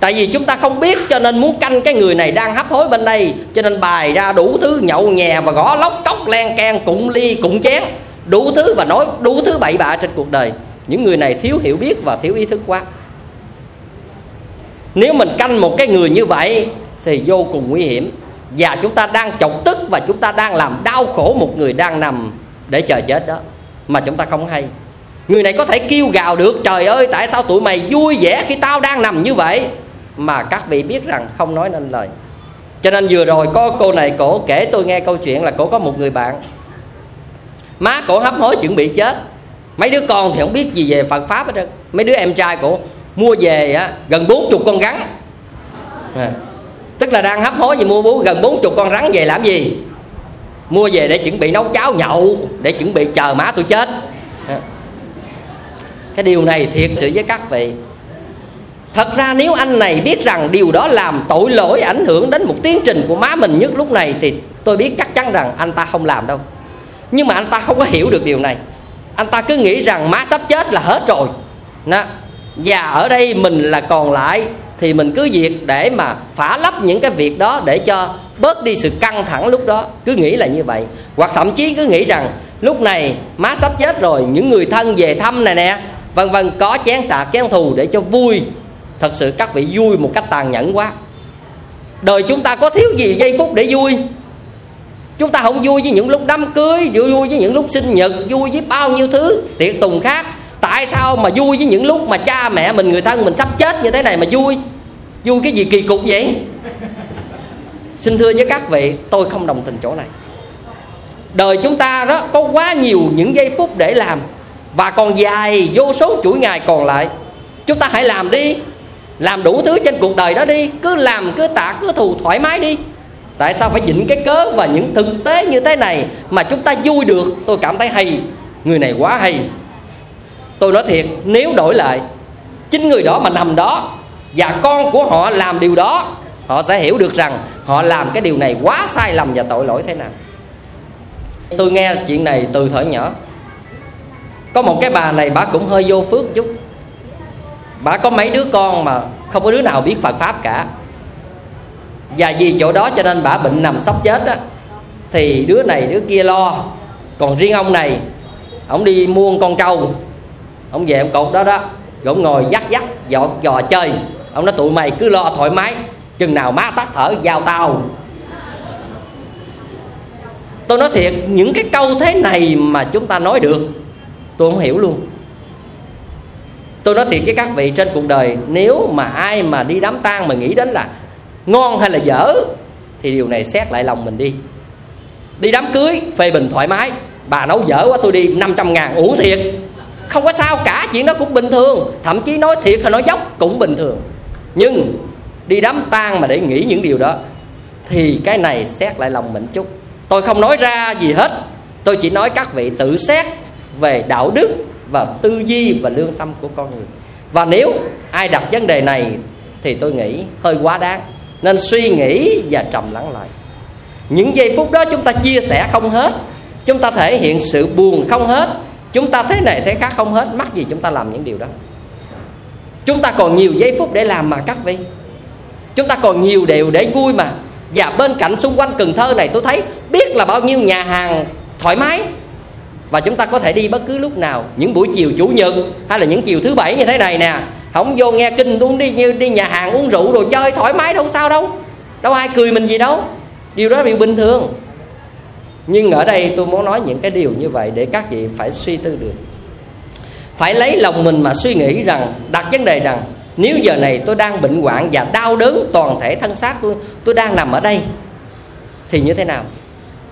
Tại vì chúng ta không biết cho nên muốn canh cái người này đang hấp hối bên đây. Cho nên bài ra đủ thứ nhậu nhè và gõ lóc, cốc, len can cụng ly cụng chén. Đủ thứ và nói đủ thứ bậy bạ trên cuộc đời. Những người này thiếu hiểu biết và thiếu ý thức quá nếu mình canh một cái người như vậy thì vô cùng nguy hiểm. Và chúng ta đang chọc tức và chúng ta đang làm đau khổ một người đang nằm để chờ chết đó. Mà chúng ta không hay. Người này có thể kêu gào được, trời ơi, tại sao tụi mày vui vẻ khi tao đang nằm như vậy? Mà các vị biết rằng không nói nên lời. Cho nên vừa rồi có cô này cổ kể tôi nghe câu chuyện là cổ có một người bạn. Má cổ hấp hối chuẩn bị chết. Mấy đứa con thì không biết gì về phật pháp hết trơn. Mấy đứa em trai cổ mua về á, gần bốn chục con rắn. À, tức là đang hấp hối gì mua bố gần bốn chục con rắn về làm gì? Mua về để chuẩn bị nấu cháo nhậu để chuẩn bị chờ má tôi chết. À. cái điều này thiệt sự với các vị. Thật ra nếu anh này biết rằng điều đó làm tội lỗi ảnh hưởng đến một tiến trình của má mình nhất lúc này thì tôi biết chắc chắn rằng anh ta không làm đâu. Nhưng mà anh ta không có hiểu được điều này. Anh ta cứ nghĩ rằng má sắp chết là hết rồi. Đó và ở đây mình là còn lại, thì mình cứ việc để mà phá lấp những cái việc đó để cho bớt đi sự căng thẳng lúc đó. Cứ nghĩ là như vậy. Hoặc thậm chí cứ nghĩ rằng, lúc này má sắp chết rồi, những người thân về thăm này nè, vân vân, có chén tạc, chén thù để cho vui. Thật sự các vị vui một cách tàn nhẫn quá. Đời chúng ta có thiếu gì giây phút để vui? Chúng ta không vui với những lúc đám cưới vui vui với những lúc sinh nhật, vui với bao nhiêu thứ tiệc tùng khác tại sao? Mà vui với những lúc mà cha mẹ mình, người thân mình sắp chết như thế này mà vui. Vui cái gì kỳ cục vậy? Xin thưa với các vị, tôi không đồng tình chỗ này. Đời chúng ta đó, có quá nhiều những giây phút để làm. Và còn dài, vô số chuỗi ngày còn lại. Chúng ta hãy làm đi. Làm đủ thứ trên cuộc đời đó đi. Cứ làm, cứ tạ cứ thù thoải mái đi. Tại sao phải dịnh cái cớ và những thực tế như thế này mà chúng ta vui được? Tôi cảm thấy hay. Người này quá hay tôi nói thiệt, nếu đổi lại, chính người đó mà nằm đó và con của họ làm điều đó, họ sẽ hiểu được rằng họ làm cái điều này quá sai lầm và tội lỗi thế nào. Tôi nghe chuyện này từ thời nhỏ. Có một cái bà này bà cũng hơi vô phước chút. Bà có mấy đứa con mà không có đứa nào biết phật pháp cả. Và vì chỗ đó cho nên bà bệnh nằm sắp chết á, thì đứa này đứa kia lo. Còn riêng ông này, ông đi mua con trâu ông về ông cột đó đó. Rồi ông ngồi dắt dắt dò dò chơi. Ông nói, tụi mày cứ lo thoải mái. Chừng nào má tắt thở, giao tao. Tôi nói thiệt, những cái câu thế này mà chúng ta nói được, tôi không hiểu luôn. Tôi nói thiệt với các vị trên cuộc đời, nếu mà ai mà đi đám tang mà nghĩ đến là ngon hay là dở, thì điều này xét lại lòng mình đi. Đi đám cưới, phê bình thoải mái. Bà nấu dở quá, tôi đi 500 ngàn uống thiệt không có sao, cả chuyện đó cũng bình thường. Thậm chí nói thiệt hay nói dốc cũng bình thường. Nhưng đi đám tang mà để nghĩ những điều đó, thì cái này xét lại lòng mình chút. Tôi không nói ra gì hết. Tôi chỉ nói các vị tự xét về đạo đức và tư duy và lương tâm của con người. Và nếu ai đặt vấn đề này thì tôi nghĩ hơi quá đáng. Nên suy nghĩ và trầm lắng lại. Những giây phút đó chúng ta chia sẻ không hết. Chúng ta thể hiện sự buồn không hết chúng ta thế này thế khác không hết, mắc gì chúng ta làm những điều đó. Chúng ta còn nhiều giây phút để làm mà, các vị. Chúng ta còn nhiều điều để vui mà. Và bên cạnh xung quanh Cần Thơ này, tôi thấy biết là bao nhiêu nhà hàng thoải mái. Và chúng ta có thể đi bất cứ lúc nào, những buổi chiều chủ nhật hay là những chiều thứ bảy như thế này nè. Không vô nghe kinh uống đi như đi nhà hàng uống rượu rồi chơi thoải mái đâu, sao đâu. Đâu ai cười mình gì đâu. Điều đó là điều bình thường nhưng ở đây tôi muốn nói những cái điều như vậy để các vị phải suy tư được. Phải lấy lòng mình mà suy nghĩ rằng, đặt vấn đề rằng, nếu giờ này tôi đang bệnh hoạn và đau đớn toàn thể thân xác tôi tôi đang nằm ở đây, thì như thế nào?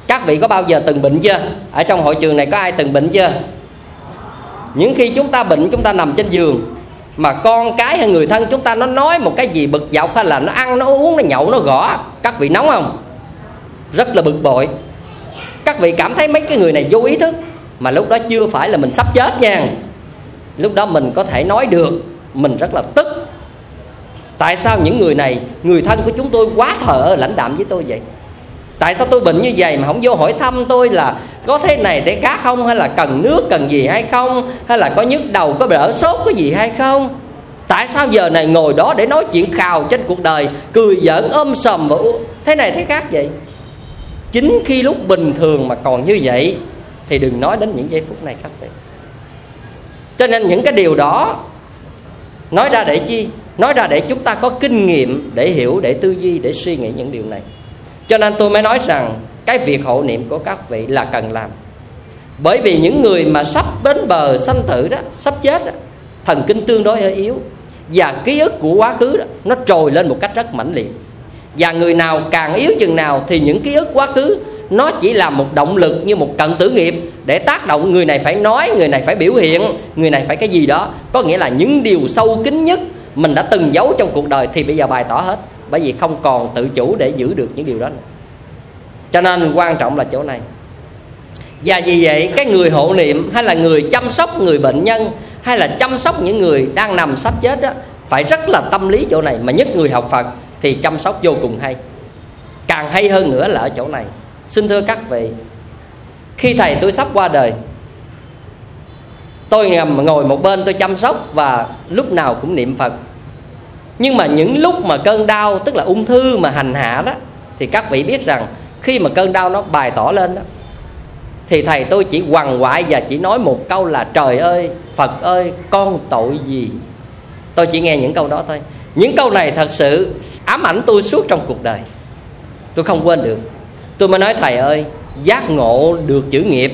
Các vị có bao giờ từng bệnh chưa? Ở trong hội trường này có ai từng bệnh chưa? Những khi chúng ta bệnh, chúng ta nằm trên giường, mà con cái hay người thân chúng ta nó nói một cái gì bực dọc hay là nó ăn, nó uống, nó nhậu, nó gõ, các vị nóng không? Rất là bực bội các vị cảm thấy mấy cái người này vô ý thức, mà lúc đó chưa phải là mình sắp chết nha. Lúc đó mình có thể nói được, mình rất là tức. Tại sao những người này, người thân của chúng tôi quá thờ lãnh đạm với tôi vậy? Tại sao tôi bệnh như vậy mà không vô hỏi thăm tôi là có thế này thế khác không? Hay là cần nước, cần gì hay không? Hay là có nhức đầu, có đỡ sốt, có gì hay không? Tại sao giờ này ngồi đó để nói chuyện khào trên cuộc đời, cười giỡn ôm sầm và thế này thế khác vậy? Chính khi lúc bình thường mà còn như vậy thì đừng nói đến những giây phút này các vị. cho nên những cái điều đó nói ra để chi? Nói ra để chúng ta có kinh nghiệm để hiểu để tư duy để suy nghĩ những điều này. Cho nên tôi mới nói rằng cái việc hộ niệm của các vị là cần làm. Bởi vì những người mà sắp đến bờ sanh tử đó sắp chết đó, thần kinh tương đối hơi yếu và ký ức của quá khứ đó, nó trồi lên một cách rất mãnh liệt và người nào càng yếu chừng nào thì những ký ức quá khứ, nó chỉ là một động lực như một cận tử nghiệp để tác động người này phải nói, người này phải biểu hiện, người này phải cái gì đó. Có nghĩa là những điều sâu kín nhất mình đã từng giấu trong cuộc đời thì bây giờ bày tỏ hết. Bởi vì không còn tự chủ để giữ được những điều đó nữa. cho nên quan trọng là chỗ này. Và vì vậy, cái người hộ niệm hay là người chăm sóc người bệnh nhân hay là chăm sóc những người đang nằm sắp chết đó phải rất là tâm lý chỗ này. Mà nhất người học phật thì chăm sóc vô cùng hay. Càng hay hơn nữa là ở chỗ này. Xin thưa các vị, khi thầy tôi sắp qua đời, tôi ngầm ngồi một bên tôi chăm sóc và lúc nào cũng niệm phật. Nhưng mà những lúc mà cơn đau, tức là ung thư mà hành hạ đó, thì các vị biết rằng khi mà cơn đau nó bày tỏ lên đó, thì thầy tôi chỉ quằn quại và chỉ nói một câu là, trời ơi, phật ơi, con tội gì? Tôi chỉ nghe những câu đó thôi. Những câu này thật sự ám ảnh tôi suốt trong cuộc đời. Tôi không quên được. Tôi mới nói, thầy ơi, giác ngộ được chữ nghiệp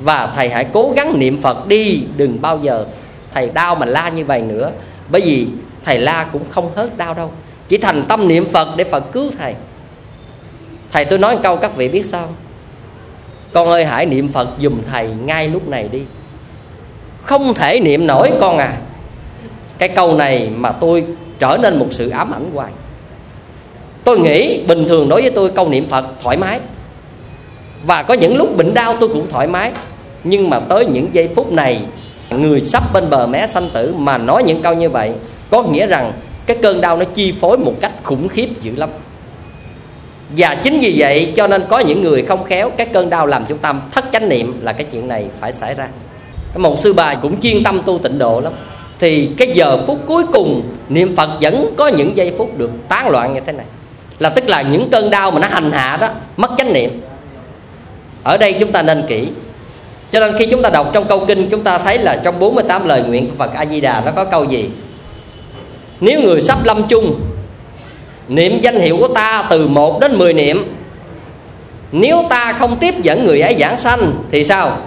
và thầy hãy cố gắng niệm phật đi, đừng bao giờ thầy đau mà la như vậy nữa. Bởi vì thầy la cũng không hết đau đâu. Chỉ thành tâm niệm phật để phật cứu thầy. Thầy tôi nói một câu các vị biết sao con ơi, hãy niệm phật dùm thầy ngay lúc này đi. Không thể niệm nổi con à. Cái câu này mà tôi trở nên một sự ám ảnh hoài tôi nghĩ bình thường đối với tôi câu niệm phật thoải mái. Và có những lúc bệnh đau tôi cũng thoải mái. Nhưng mà tới những giây phút này, người sắp bên bờ mé sanh tử mà nói những câu như vậy, có nghĩa rằng cái cơn đau nó chi phối một cách khủng khiếp dữ lắm. Và chính vì vậy cho nên có những người không khéo, cái cơn đau làm chúng ta thất chánh niệm là cái chuyện này phải xảy ra. Một sư bà cũng chuyên tâm tu tịnh độ lắm. Thì cái giờ phút cuối cùng, niệm phật vẫn có những giây phút được tán loạn như thế này là tức là những cơn đau mà nó hành hạ đó, mất chánh niệm. Ở đây chúng ta nên kỹ. Cho nên khi chúng ta đọc trong câu kinh, chúng ta thấy là trong 48 lời nguyện của Phật A Di Đà nó có câu gì? Nếu người sắp lâm chung, niệm danh hiệu của ta từ 1 đến 10 niệm, nếu ta không tiếp dẫn người ấy giảng sanh thì sao?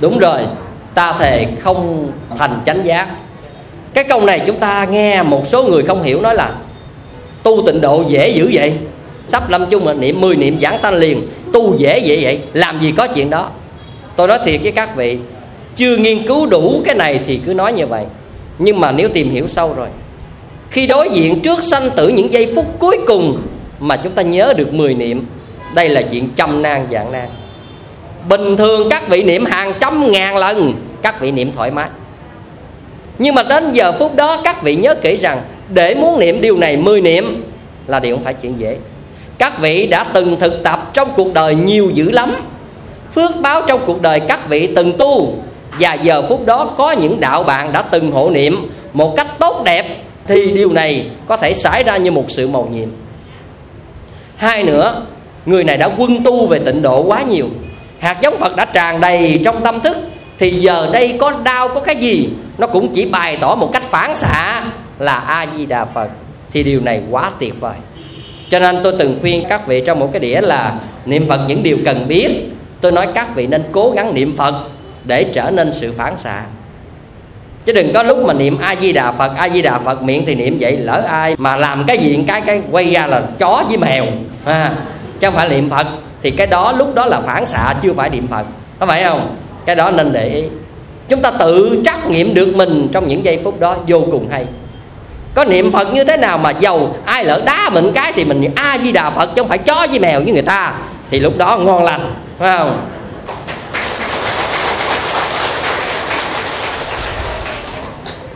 Đúng rồi, ta thề không thành chánh giác. Cái câu này chúng ta nghe một số người không hiểu nói là tu tịnh độ dễ dữ vậy? Sắp lâm chung mà niệm 10 niệm giảng sanh liền, tu dễ dễ vậy? Làm gì có chuyện đó? Tôi nói thiệt với các vị, chưa nghiên cứu đủ cái này thì cứ nói như vậy. Nhưng mà nếu tìm hiểu sâu rồi, khi đối diện trước sanh tử những giây phút cuối cùng mà chúng ta nhớ được 10 niệm, đây là chuyện trăm nan dạng nan bình thường các vị niệm hàng trăm ngàn lần, các vị niệm thoải mái. Nhưng mà đến giờ phút đó, các vị nhớ kỹ rằng để muốn niệm điều này 10 niệm là điều không phải chuyện dễ. Các vị đã từng thực tập trong cuộc đời nhiều dữ lắm. Phước báo trong cuộc đời các vị từng tu. Và giờ phút đó có những đạo bạn đã từng hộ niệm. Một cách tốt đẹp thì điều này có thể xảy ra như một sự màu nhiệm. Hai nữa, người này đã quân tu về tịnh độ quá nhiều. Hạt giống phật đã tràn đầy trong tâm thức. Thì giờ đây có đau có cái gì? Nó cũng chỉ bày tỏ một cách phản xạ là a di đà phật, thì điều này quá tuyệt vời. Cho nên tôi từng khuyên các vị trong một cái đĩa là niệm phật những điều cần biết. Tôi nói các vị nên cố gắng niệm phật để trở nên sự phản xạ. Chứ đừng có lúc mà niệm a di đà phật a di đà phật miệng thì niệm vậy lỡ ai mà làm cái gì, cái cái quay ra là chó với mèo, ha. Chứ không phải niệm phật, thì cái đó lúc đó là phản xạ, chưa phải niệm phật. Có phải không? Cái đó nên để ý. Chúng ta tự trắc nghiệm được mình trong những giây phút đó, vô cùng hay có niệm phật như thế nào mà giàu ai lỡ đá mình cái thì mình a di đà phật chứ không phải chó với mèo với người ta. Thì lúc đó ngon lành phải không?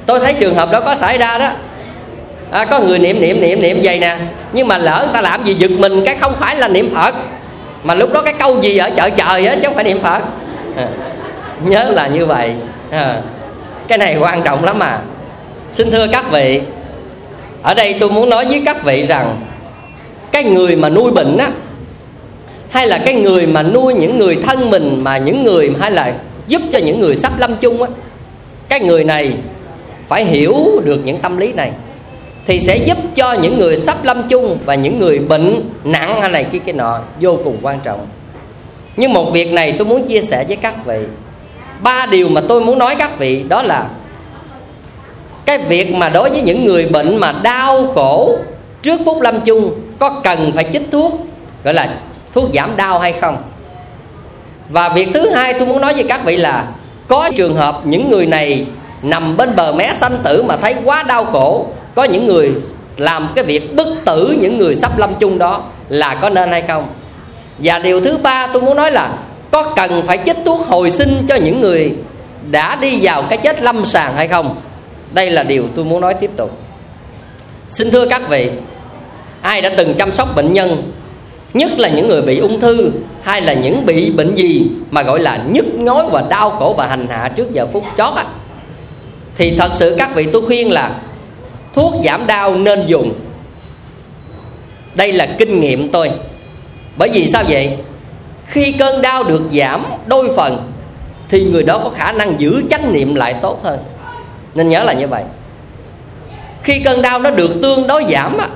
Tôi thấy trường hợp đó có xảy ra đó. À, có người niệm niệm niệm niệm vậy nè. Nhưng mà lỡ người ta làm gì giật mình cái không phải là niệm phật. Mà lúc đó cái câu gì ở chợ trời á chứ không phải niệm phật. À, nhớ là như vậy. À, cái này quan trọng lắm mà. Xin thưa các vị ở đây tôi muốn nói với các vị rằng, cái người mà nuôi bệnh á, hay là cái người mà nuôi những người thân mình mà những người, hay là giúp cho những người sắp lâm chung á, cái người này phải hiểu được những tâm lý này, thì sẽ giúp cho những người sắp lâm chung và những người bệnh nặng hay này kia cái nọ vô cùng quan trọng. Nhưng một việc này tôi muốn chia sẻ với các vị. Ba điều mà tôi muốn nói các vị, đó là cái việc mà đối với những người bệnh mà đau khổ trước phút lâm chung có cần phải chích thuốc, gọi là thuốc giảm đau hay không? Và việc thứ hai tôi muốn nói với các vị là có trường hợp những người này nằm bên bờ mé sanh tử mà thấy quá đau khổ, có những người làm cái việc bức tử những người sắp lâm chung đó là có nên hay không? Và điều thứ ba tôi muốn nói là có cần phải chích thuốc hồi sinh cho những người đã đi vào cái chết lâm sàng hay không? Đây là điều tôi muốn nói tiếp tục. Xin thưa các vị, ai đã từng chăm sóc bệnh nhân, nhất là những người bị ung thư hay là những bị bệnh gì mà gọi là nhức nhối và đau khổ và hành hạ trước giờ phút chót á, thì thật sự các vị tôi khuyên là thuốc giảm đau nên dùng. Đây là kinh nghiệm tôi. Bởi vì sao vậy? Khi cơn đau được giảm đôi phần, thì người đó có khả năng giữ chánh niệm lại tốt hơn nên nhớ là như vậy. Khi cơn đau nó được tương đối giảm á,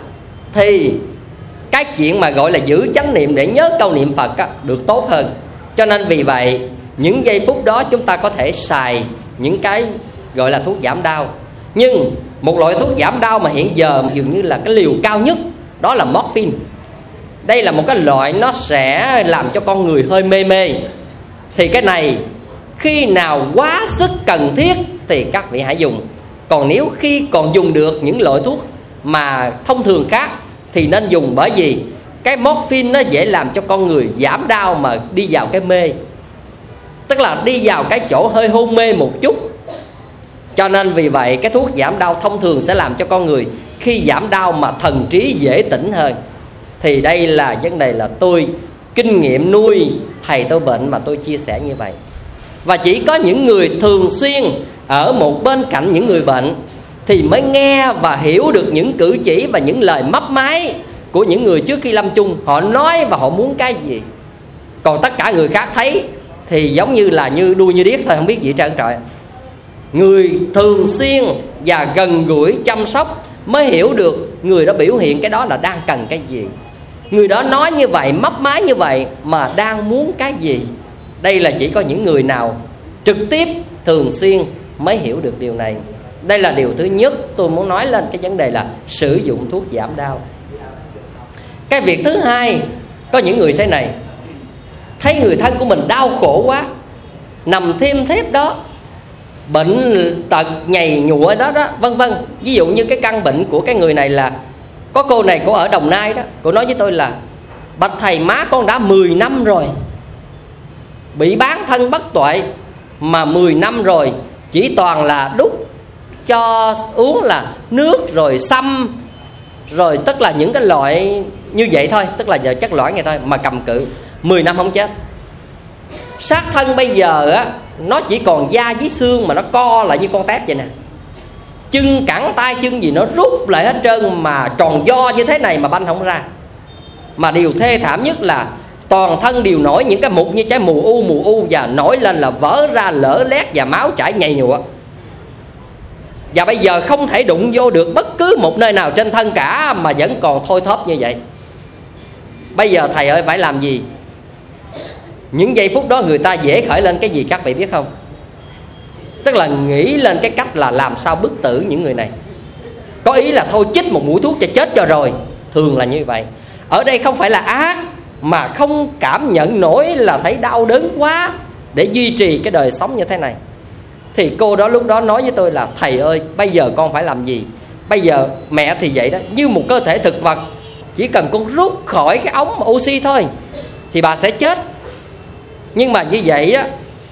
thì cái chuyện mà gọi là giữ chánh niệm để nhớ câu niệm phật á, được tốt hơn. Cho nên vì vậy những giây phút đó chúng ta có thể xài những cái gọi là thuốc giảm đau. Nhưng một loại thuốc giảm đau mà hiện giờ dường như là cái liều cao nhất đó là morphine. Đây là một cái loại nó sẽ làm cho con người hơi mê mê. Thì cái này khi nào quá sức cần thiết thì các vị hãy dùng. Còn nếu khi còn dùng được những loại thuốc mà thông thường khác thì nên dùng bởi vì cái morphine nó dễ làm cho con người giảm đau mà đi vào cái mê. Tức là đi vào cái chỗ hơi hôn mê một chút. Cho nên vì vậy cái thuốc giảm đau thông thường sẽ làm cho con người khi giảm đau mà thần trí dễ tỉnh hơn. Thì đây là vấn đề là tôi kinh nghiệm nuôi thầy tôi bệnh mà tôi chia sẻ như vậy. Và chỉ có những người thường xuyên ở một bên cạnh những người bệnh thì mới nghe và hiểu được những cử chỉ và những lời mấp máy của những người trước khi lâm chung. Họ nói và họ muốn cái gì. Còn tất cả người khác thấy thì giống như là như đuôi như điếc thôi, không biết gì trơn trọi người thường xuyên và gần gũi chăm sóc mới hiểu được người đó biểu hiện cái đó là đang cần cái gì. Người đó nói như vậy, mấp máy như vậy mà đang muốn cái gì. Đây là chỉ có những người nào trực tiếp thường xuyên mới hiểu được điều này. Đây là điều thứ nhất tôi muốn nói lên, cái vấn đề là sử dụng thuốc giảm đau. Cái việc thứ hai, có những người thế này, thấy người thân của mình đau khổ quá, nằm thêm thép đó, bệnh tật nhầy nhụa đó đó, vân vân. Ví dụ như cái căn bệnh của cái người này là, có cô này, cô ở đồng nai đó, cô nói với tôi là, bạch thầy, má con đã 10 năm rồi, bị bán thân bất tuệ mà 10 năm rồi chỉ toàn là đút cho uống là nước rồi xăm, rồi tức là những cái loại như vậy thôi, tức là giờ chất lõi này thôi, mà cầm cự. 10 năm không chết. Sát thân bây giờ á, nó chỉ còn da với xương mà nó co lại như con tép vậy nè. Chân cẳng tay chân gì nó rút lại hết trơn mà tròn do như thế này mà banh không ra. Mà điều thê thảm nhất là toàn thân đều nổi những cái mụn như trái mù u mù u và nổi lên là vỡ ra lỡ lét và máu chảy nhầy nhụa. Và bây giờ không thể đụng vô được bất cứ một nơi nào trên thân cả mà vẫn còn thôi thóp như vậy. Bây giờ thầy ơi, phải làm gì? Những giây phút đó người ta dễ khởi lên cái gì các vị biết không? Tức là nghĩ lên cái cách là làm sao bức tử những người này. Có ý là thôi chích một mũi thuốc cho chết cho rồi. Thường là như vậy. Ở đây không phải là ác mà không cảm nhận nổi là thấy đau đớn quá để duy trì cái đời sống như thế này. Thì cô đó lúc đó nói với tôi là, thầy ơi, bây giờ con phải làm gì? Bây giờ mẹ thì vậy đó, như một cơ thể thực vật, chỉ cần con rút khỏi cái ống oxy thôi thì bà sẽ chết. Nhưng mà như vậy á,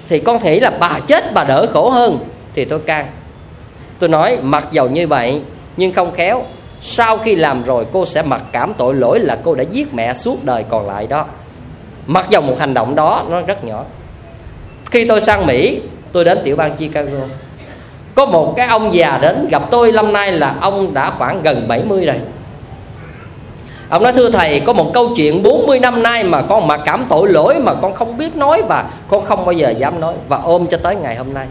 thì con nghĩ là bà chết bà đỡ khổ hơn. Thì tôi can, tôi nói, mặc dầu như vậy, nhưng không khéo sau khi làm rồi, cô sẽ mặc cảm tội lỗi là cô đã giết mẹ suốt đời còn lại đó. Mặc dầu một hành động đó, nó rất nhỏ. Khi tôi sang mỹ, tôi đến tiểu bang chicago. Có một cái ông già đến gặp tôi năm nay là ông đã khoảng gần 70 rồi. Ông nói, thưa thầy, có một câu chuyện 40 năm nay mà con mặc cảm tội lỗi mà con không biết nói và con không bao giờ dám nói và ôm cho tới ngày hôm nay.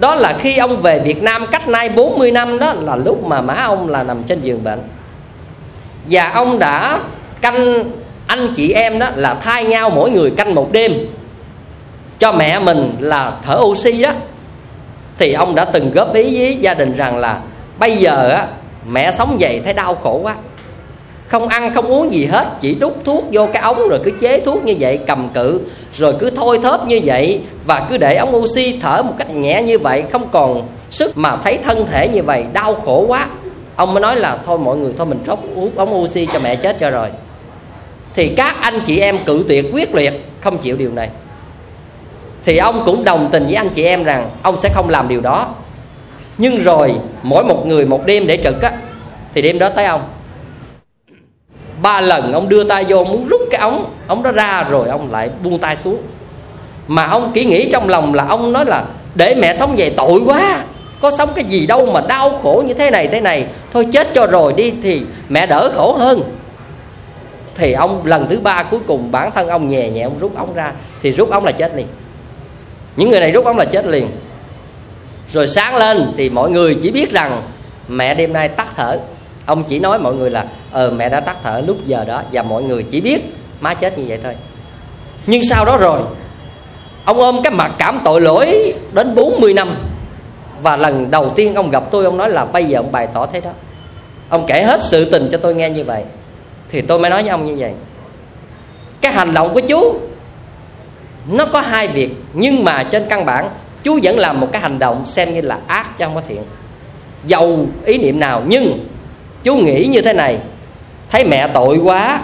Đó là khi ông về Việt Nam cách nay 40 năm đó là lúc mà má ông là nằm trên giường bệnh. Và ông đã canh anh chị em đó là thay nhau mỗi người canh một đêm. Cho mẹ mình là thở oxy đó. Thì ông đã từng góp ý với gia đình rằng là bây giờ á, mẹ sống vậy thấy đau khổ quá không ăn, không uống gì hết, chỉ đút thuốc vô cái ống rồi cứ chế thuốc như vậy, cầm cự, rồi cứ thôi thớp như vậy và cứ để ống oxy thở một cách nhẹ như vậy, không còn sức mà thấy thân thể như vậy, đau khổ quá. Ông mới nói là, thôi mọi người, thôi mình rót uống ống oxy cho mẹ chết cho rồi. Thì các anh chị em cự tuyệt quyết liệt, không chịu điều này. Thì ông cũng đồng tình với anh chị em rằng ông sẽ không làm điều đó. Nhưng rồi, mỗi một người một đêm để trực á, thì đêm đó tới ông ba lần ông đưa tay vô muốn rút cái ống. Ống đó ra rồi ông lại buông tay xuống. Mà ông kỹ nghĩ trong lòng là ông nói là, để mẹ sống về tội quá. Có sống cái gì đâu mà đau khổ như thế này thế này. Thôi chết cho rồi đi thì mẹ đỡ khổ hơn. Thì ông, lần thứ ba cuối cùng bản thân ông nhẹ nhẹ ông rút ống ra. Thì rút ống là chết liền. Những người này rút ống là chết liền. Rồi sáng lên thì mọi người chỉ biết rằng mẹ đêm nay tắt thở ông chỉ nói mọi người là ờ mẹ đã tắt thở lúc giờ đó và mọi người chỉ biết má chết như vậy thôi. Nhưng sau đó rồi, ông ôm cái mặt cảm tội lỗi đến 40 năm. Và lần đầu tiên ông gặp tôi, ông nói là bây giờ ông bày tỏ thế đó. Ông kể hết sự tình cho tôi nghe như vậy. Thì tôi mới nói với ông như vậy. Cái hành động của chú, nó có hai việc, nhưng mà trên căn bản, chú vẫn làm một cái hành động xem như là ác chứ không có thiện. Giàu ý niệm nào, nhưng chú nghĩ như thế này, thấy mẹ tội quá,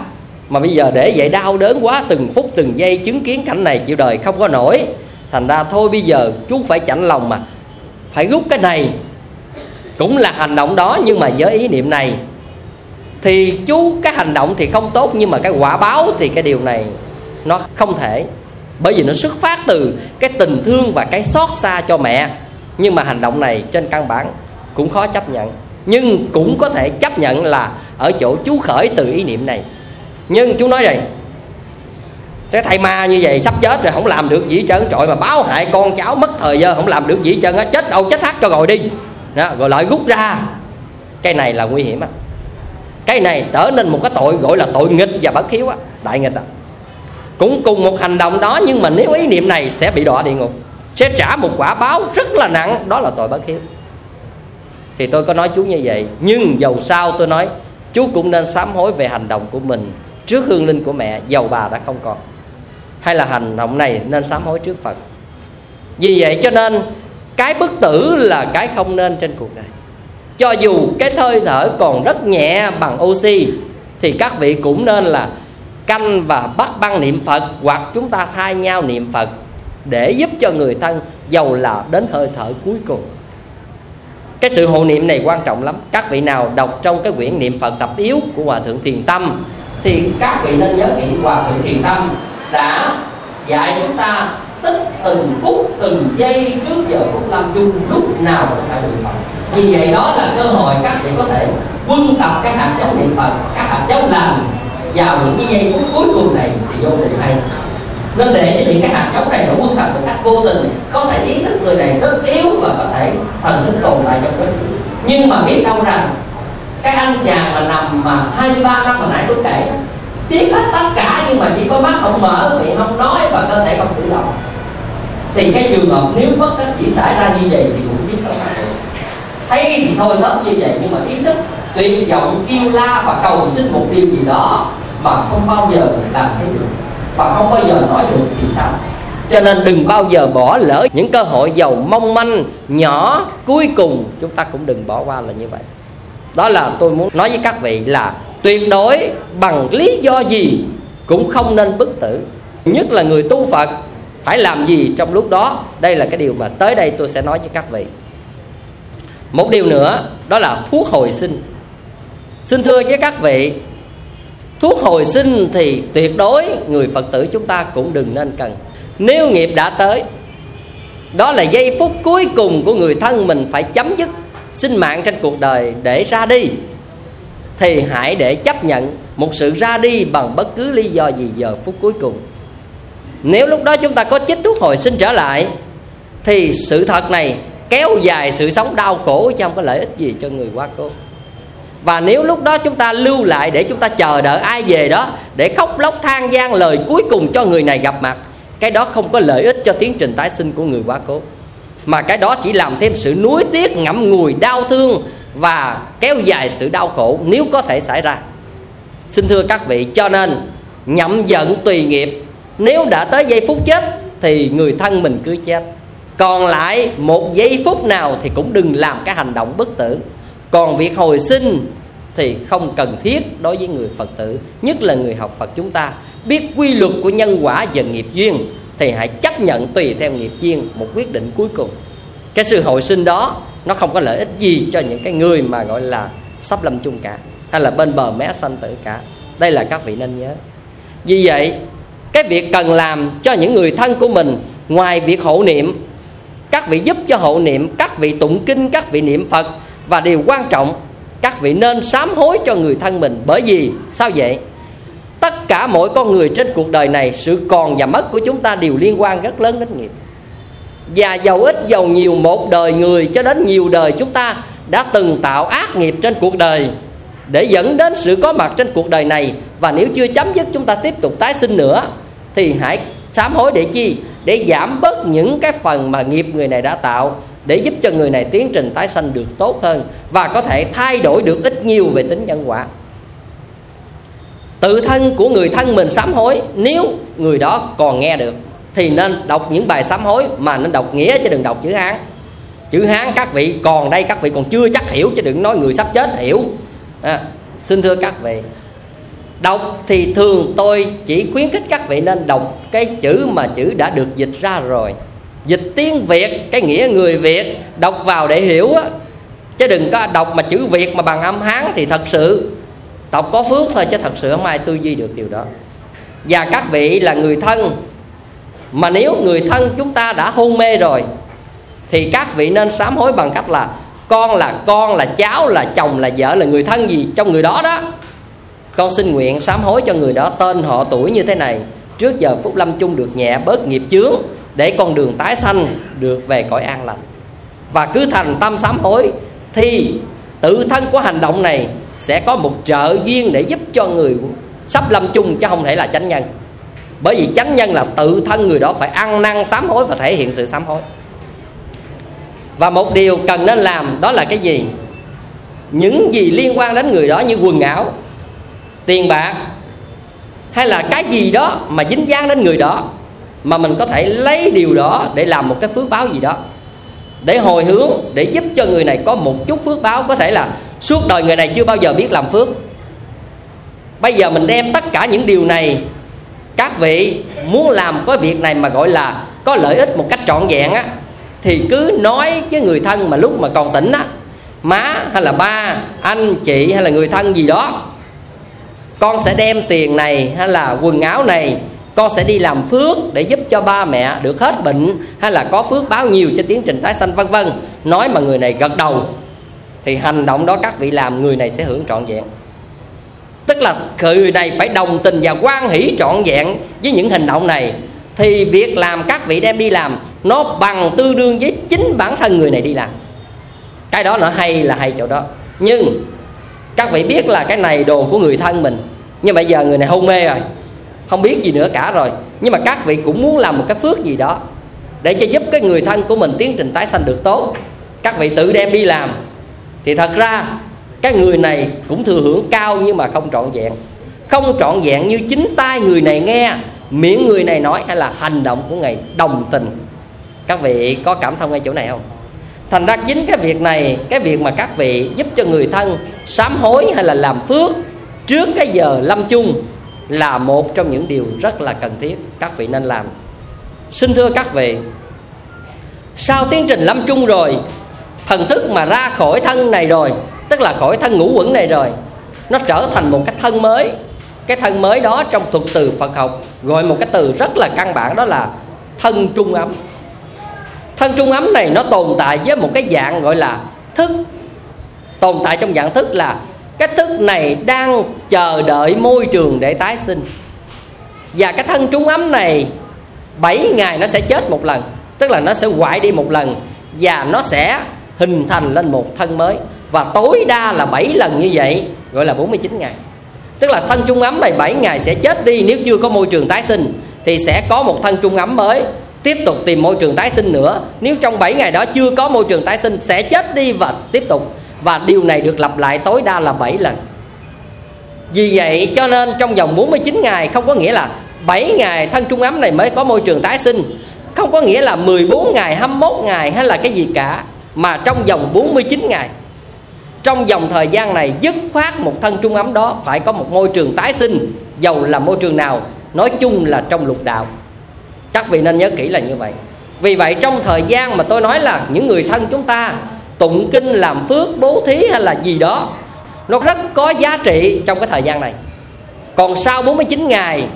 mà bây giờ để vậy đau đớn quá, từng phút từng giây chứng kiến cảnh này chịu đời không có nổi. Thành ra thôi bây giờ chú phải chạnh lòng mà, phải rút cái này. Cũng là hành động đó, nhưng mà với ý niệm này, thì chú cái hành động thì không tốt, nhưng mà cái quả báo thì cái điều này nó không thể. Bởi vì nó xuất phát từ cái tình thương và cái xót xa cho mẹ, nhưng mà hành động này trên căn bản cũng khó chấp nhận nhưng cũng có thể chấp nhận là ở chỗ chú khởi từ ý niệm này. Nhưng chú nói rằng cái thầy ma như vậy sắp chết rồi không làm được gì trơn trội mà báo hại con cháu mất thời giờ không làm được gì trơn á chết đâu chết hát cho rồi đi. Đó, rồi lại rút ra. Cái này là nguy hiểm á. Cái này trở nên một cái tội gọi là tội nghịch và bất hiếu á đại nghịch á. Cũng cùng một hành động đó nhưng mà nếu ý niệm này sẽ bị đọa địa ngục sẽ trả một quả báo rất là nặng đó là tội bất hiếu thì tôi có nói chú như vậy. Nhưng dầu sao tôi nói chú cũng nên sám hối về hành động của mình trước hương linh của mẹ, dầu bà đã không còn. Hay là hành động này nên sám hối trước phật. Vì vậy cho nên, cái bức tử là cái không nên trên cuộc đời. Cho dù cái hơi thở còn rất nhẹ bằng oxy, thì các vị cũng nên là canh và bắt băng niệm phật hoặc chúng ta thay nhau niệm phật để giúp cho người thân giàu là đến hơi thở cuối cùng cái sự hộ niệm này quan trọng lắm. Các vị nào đọc trong cái quyển niệm phật tập yếu của hòa thượng thiền tâm, thì các vị nên nhớ kỹ hòa thượng thiền tâm đã dạy chúng ta tức từng phút, từng giây trước giờ phút lâm chung lúc nào cũng phải niệm phật. Vì vậy đó là cơ hội các vị có thể quân tập cái hạt giống niệm phật, các hạt giống làm vào những cái giây phút cuối cùng này thì vô cùng hay nên để cho những cái hạt giống này nó quân hành một cách vô tình, có thể ý thức người này rất yếu và có thể thần thức tồn tại trong đó nhưng mà biết đâu rằng, cái anh chàng mà nằm mà 23 năm hồi nãy tôi kể biết hết tất cả nhưng mà chỉ có mắt không mở, miệng không nói và cơ thể không cử động. Thì cái trường hợp nếu bất đắc chỉ xảy ra như vậy thì cũng biết đâu. Thấy thì thôi, hết như vậy. Nhưng mà ý thức, tuyệt vọng kêu la và cầu xin một điều gì đó mà không bao giờ làm thấy được và không bao giờ nói được thì sao? Cho nên đừng bao giờ bỏ lỡ những cơ hội giàu mong manh, nhỏ, cuối cùng chúng ta cũng đừng bỏ qua là như vậy. Đó là tôi muốn nói với các vị là tuyệt đối bằng lý do gì cũng không nên bức tử. Nhất là người tu phật, phải làm gì trong lúc đó? Đây là cái điều mà tới đây tôi sẽ nói với các vị. Một điều nữa, đó là thuốc hồi sinh. Xin thưa với các vị thuốc hồi sinh thì tuyệt đối người phật tử chúng ta cũng đừng nên cần. Nếu nghiệp đã tới, đó là giây phút cuối cùng của người thân mình phải chấm dứt sinh mạng trên cuộc đời để ra đi. Thì hãy để chấp nhận một sự ra đi bằng bất cứ lý do gì giờ phút cuối cùng. Nếu lúc đó chúng ta có chích thuốc hồi sinh trở lại, thì sự thật này kéo dài sự sống đau khổ chứ không có lợi ích gì cho người quá cố và nếu lúc đó chúng ta lưu lại để chúng ta chờ đợi ai về đó để khóc lóc than gian lời cuối cùng cho người này gặp mặt, cái đó không có lợi ích cho tiến trình tái sinh của người quá cố. Mà cái đó chỉ làm thêm sự nuối tiếc, ngậm ngùi, đau thương và kéo dài sự đau khổ nếu có thể xảy ra. Xin thưa các vị, cho nên nhậm giận tùy nghiệp, nếu đã tới giây phút chết thì người thân mình cứ chết. Còn lại một giây phút nào thì cũng đừng làm cái hành động bất tử còn việc hồi sinh thì không cần thiết đối với người phật tử, nhất là người học phật chúng ta. Biết quy luật của nhân quả và nghiệp duyên thì hãy chấp nhận tùy theo nghiệp duyên một quyết định cuối cùng. Cái sự hồi sinh đó, nó không có lợi ích gì cho những cái người mà gọi là sắp lâm chung cả, hay là bên bờ mé sanh tử cả. Đây là các vị nên nhớ. Vì vậy, cái việc cần làm cho những người thân của mình, ngoài việc hộ niệm, các vị giúp cho hộ niệm, các vị tụng kinh, các vị niệm phật và điều quan trọng, các vị nên sám hối cho người thân mình. Bởi vì, sao vậy? Tất cả mỗi con người trên cuộc đời này, sự còn và mất của chúng ta đều liên quan rất lớn đến nghiệp. Và giàu ít giàu nhiều, một đời người cho đến nhiều đời chúng ta đã từng tạo ác nghiệp trên cuộc đời để dẫn đến sự có mặt trên cuộc đời này. Và nếu chưa chấm dứt chúng ta tiếp tục tái sinh nữa, thì hãy sám hối để chi? Để giảm bớt những cái phần mà nghiệp người này đã tạo để giúp cho người này tiến trình tái sanh được tốt hơn và có thể thay đổi được ít nhiều về tính nhân quả. Tự thân của người thân mình sám hối nếu người đó còn nghe được thì nên đọc những bài sám hối mà nên đọc nghĩa chứ đừng đọc chữ hán. Chữ hán các vị còn đây các vị còn chưa chắc hiểu chứ đừng nói người sắp chết hiểu. À, xin thưa các vị đọc thì thường tôi chỉ khuyến khích các vị nên đọc cái chữ mà chữ đã được dịch ra rồi dịch tiếng việt, cái nghĩa người việt, đọc vào để hiểu á. Chứ đừng có đọc mà chữ việt mà bằng âm hán thì thật sự đọc có phước thôi chứ thật sự không ai tư duy được điều đó. Và các vị là người thân, mà nếu người thân chúng ta đã hôn mê rồi, thì các vị nên sám hối bằng cách là con là con, là cháu, là chồng, là vợ, là người thân gì trong người đó đó. Con xin nguyện sám hối cho người đó tên họ tuổi như thế này. Trước giờ phúc lâm chung được nhẹ bớt nghiệp chướng để con đường tái sanh được về cõi an lành. Và cứ thành tâm sám hối thì tự thân của hành động này sẽ có một trợ duyên để giúp cho người sắp lâm chung chứ không thể là chánh nhân. Bởi vì chánh nhân là tự thân người đó phải ăn năn sám hối và thể hiện sự sám hối. Và một điều cần nên làm đó là cái gì? Những gì liên quan đến người đó như quần áo, tiền bạc hay là cái gì đó mà dính dáng đến người đó mà mình có thể lấy điều đó để làm một cái phước báo gì đó. Để hồi hướng, để giúp cho người này có một chút phước báo. Có thể là suốt đời người này chưa bao giờ biết làm phước. Bây giờ mình đem tất cả những điều này, các vị muốn làm cái việc này mà gọi là có lợi ích một cách trọn vẹn á, thì cứ nói với người thân mà lúc mà còn tỉnh á. Má hay là ba, anh, chị hay là người thân gì đó, con sẽ đem tiền này hay là quần áo này con sẽ đi làm phước để giúp cho ba mẹ được hết bệnh, hay là có phước báo nhiều cho tiến trình tái sanh, vân vân. Nói mà người này gật đầu, thì hành động đó các vị làm, người này sẽ hưởng trọn vẹn. Tức là người này phải đồng tình và quan hỷ trọn vẹn với những hành động này. Thì việc làm các vị đem đi làm, nó bằng tương đương với chính bản thân người này đi làm. Cái đó nó hay là hay chỗ đó. Nhưng các vị biết là cái này đồ của người thân mình. Nhưng bây giờ người này hôn mê rồi không biết gì nữa cả rồi. Nhưng mà các vị cũng muốn làm một cái phước gì đó để cho giúp cái người thân của mình tiến trình tái sanh được tốt. Các vị tự đem đi làm. Thì thật ra, cái người này cũng thừa hưởng cao nhưng mà không trọn vẹn. Không trọn vẹn như chính tay người này nghe, miệng người này nói hay là hành động của ngài đồng tình. Các vị có cảm thông ngay chỗ này không? Thành ra chính cái việc này, cái việc mà các vị giúp cho người thân sám hối hay là làm phước trước cái giờ lâm chung là một trong những điều rất là cần thiết các vị nên làm. Xin thưa các vị, sau tiến trình lâm chung rồi, thần thức mà ra khỏi thân này rồi, tức là khỏi thân ngũ quẩn này rồi, nó trở thành một cái thân mới. Cái thân mới đó trong thuật từ phật học gọi một cái từ rất là căn bản, đó là thân trung ấm. Thân trung ấm này nó tồn tại với một cái dạng gọi là thức. Tồn tại trong dạng thức là cái thức này đang chờ đợi môi trường để tái sinh. Và cái thân trung ấm này 7 ngày nó sẽ chết một lần. Tức là nó sẽ hoại đi một lần. Và nó sẽ hình thành lên một thân mới. Và tối đa là 7 lần như vậy, gọi là 49 ngày. Tức là thân trung ấm này 7 ngày sẽ chết đi. Nếu chưa có môi trường tái sinh, thì sẽ có một thân trung ấm mới. Tiếp tục tìm môi trường tái sinh nữa. Nếu trong 7 ngày đó chưa có môi trường tái sinh, sẽ chết đi và tiếp tục và điều này được lặp lại tối đa là 7 lần. Vì vậy, cho nên trong vòng 49 ngày, không có nghĩa là 7 ngày thân trung ấm này mới có môi trường tái sinh. Không có nghĩa là 14 ngày 21 ngày hay là cái gì cả, mà trong vòng 49 ngày. Trong vòng thời gian này, dứt khoát một thân trung ấm đó phải có một môi trường tái sinh, dầu là môi trường nào, nói chung là trong lục đạo. Chắc vị nên nhớ kỹ là như vậy. Vì vậy, trong thời gian mà tôi nói là những người thân chúng ta tụng kinh làm phước, bố thí hay là gì đó, nó rất có giá trị trong cái thời gian này. Còn sau 49 ngày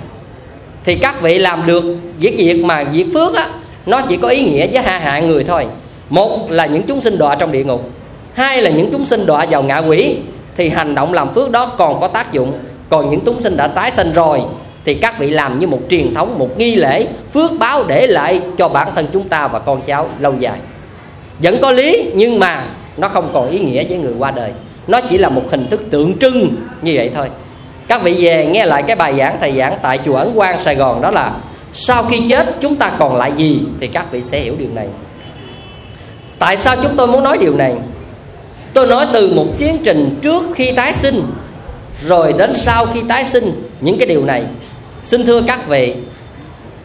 thì các vị làm được việc việc mà việc phước á, nó chỉ có ý nghĩa với hai hạ người thôi. Một là những chúng sinh đọa trong địa ngục, hai là những chúng sinh đọa vào ngạ quỷ, thì hành động làm phước đó còn có tác dụng. Còn những chúng sinh đã tái sinh rồi thì các vị làm như một truyền thống, một nghi lễ, phước báo để lại cho bản thân chúng ta và con cháu lâu dài vẫn có lý, nhưng mà nó không còn ý nghĩa với người qua đời. Nó chỉ là một hình thức tượng trưng như vậy thôi. Các vị về nghe lại cái bài giảng thầy giảng tại chùa ấn quang, sài gòn, đó là sau khi chết chúng ta còn lại gì thì các vị sẽ hiểu điều này. Tại sao chúng tôi muốn nói điều này? Tôi nói từ một tiến trình trước khi tái sinh, rồi đến sau khi tái sinh, những cái điều này. Xin thưa các vị,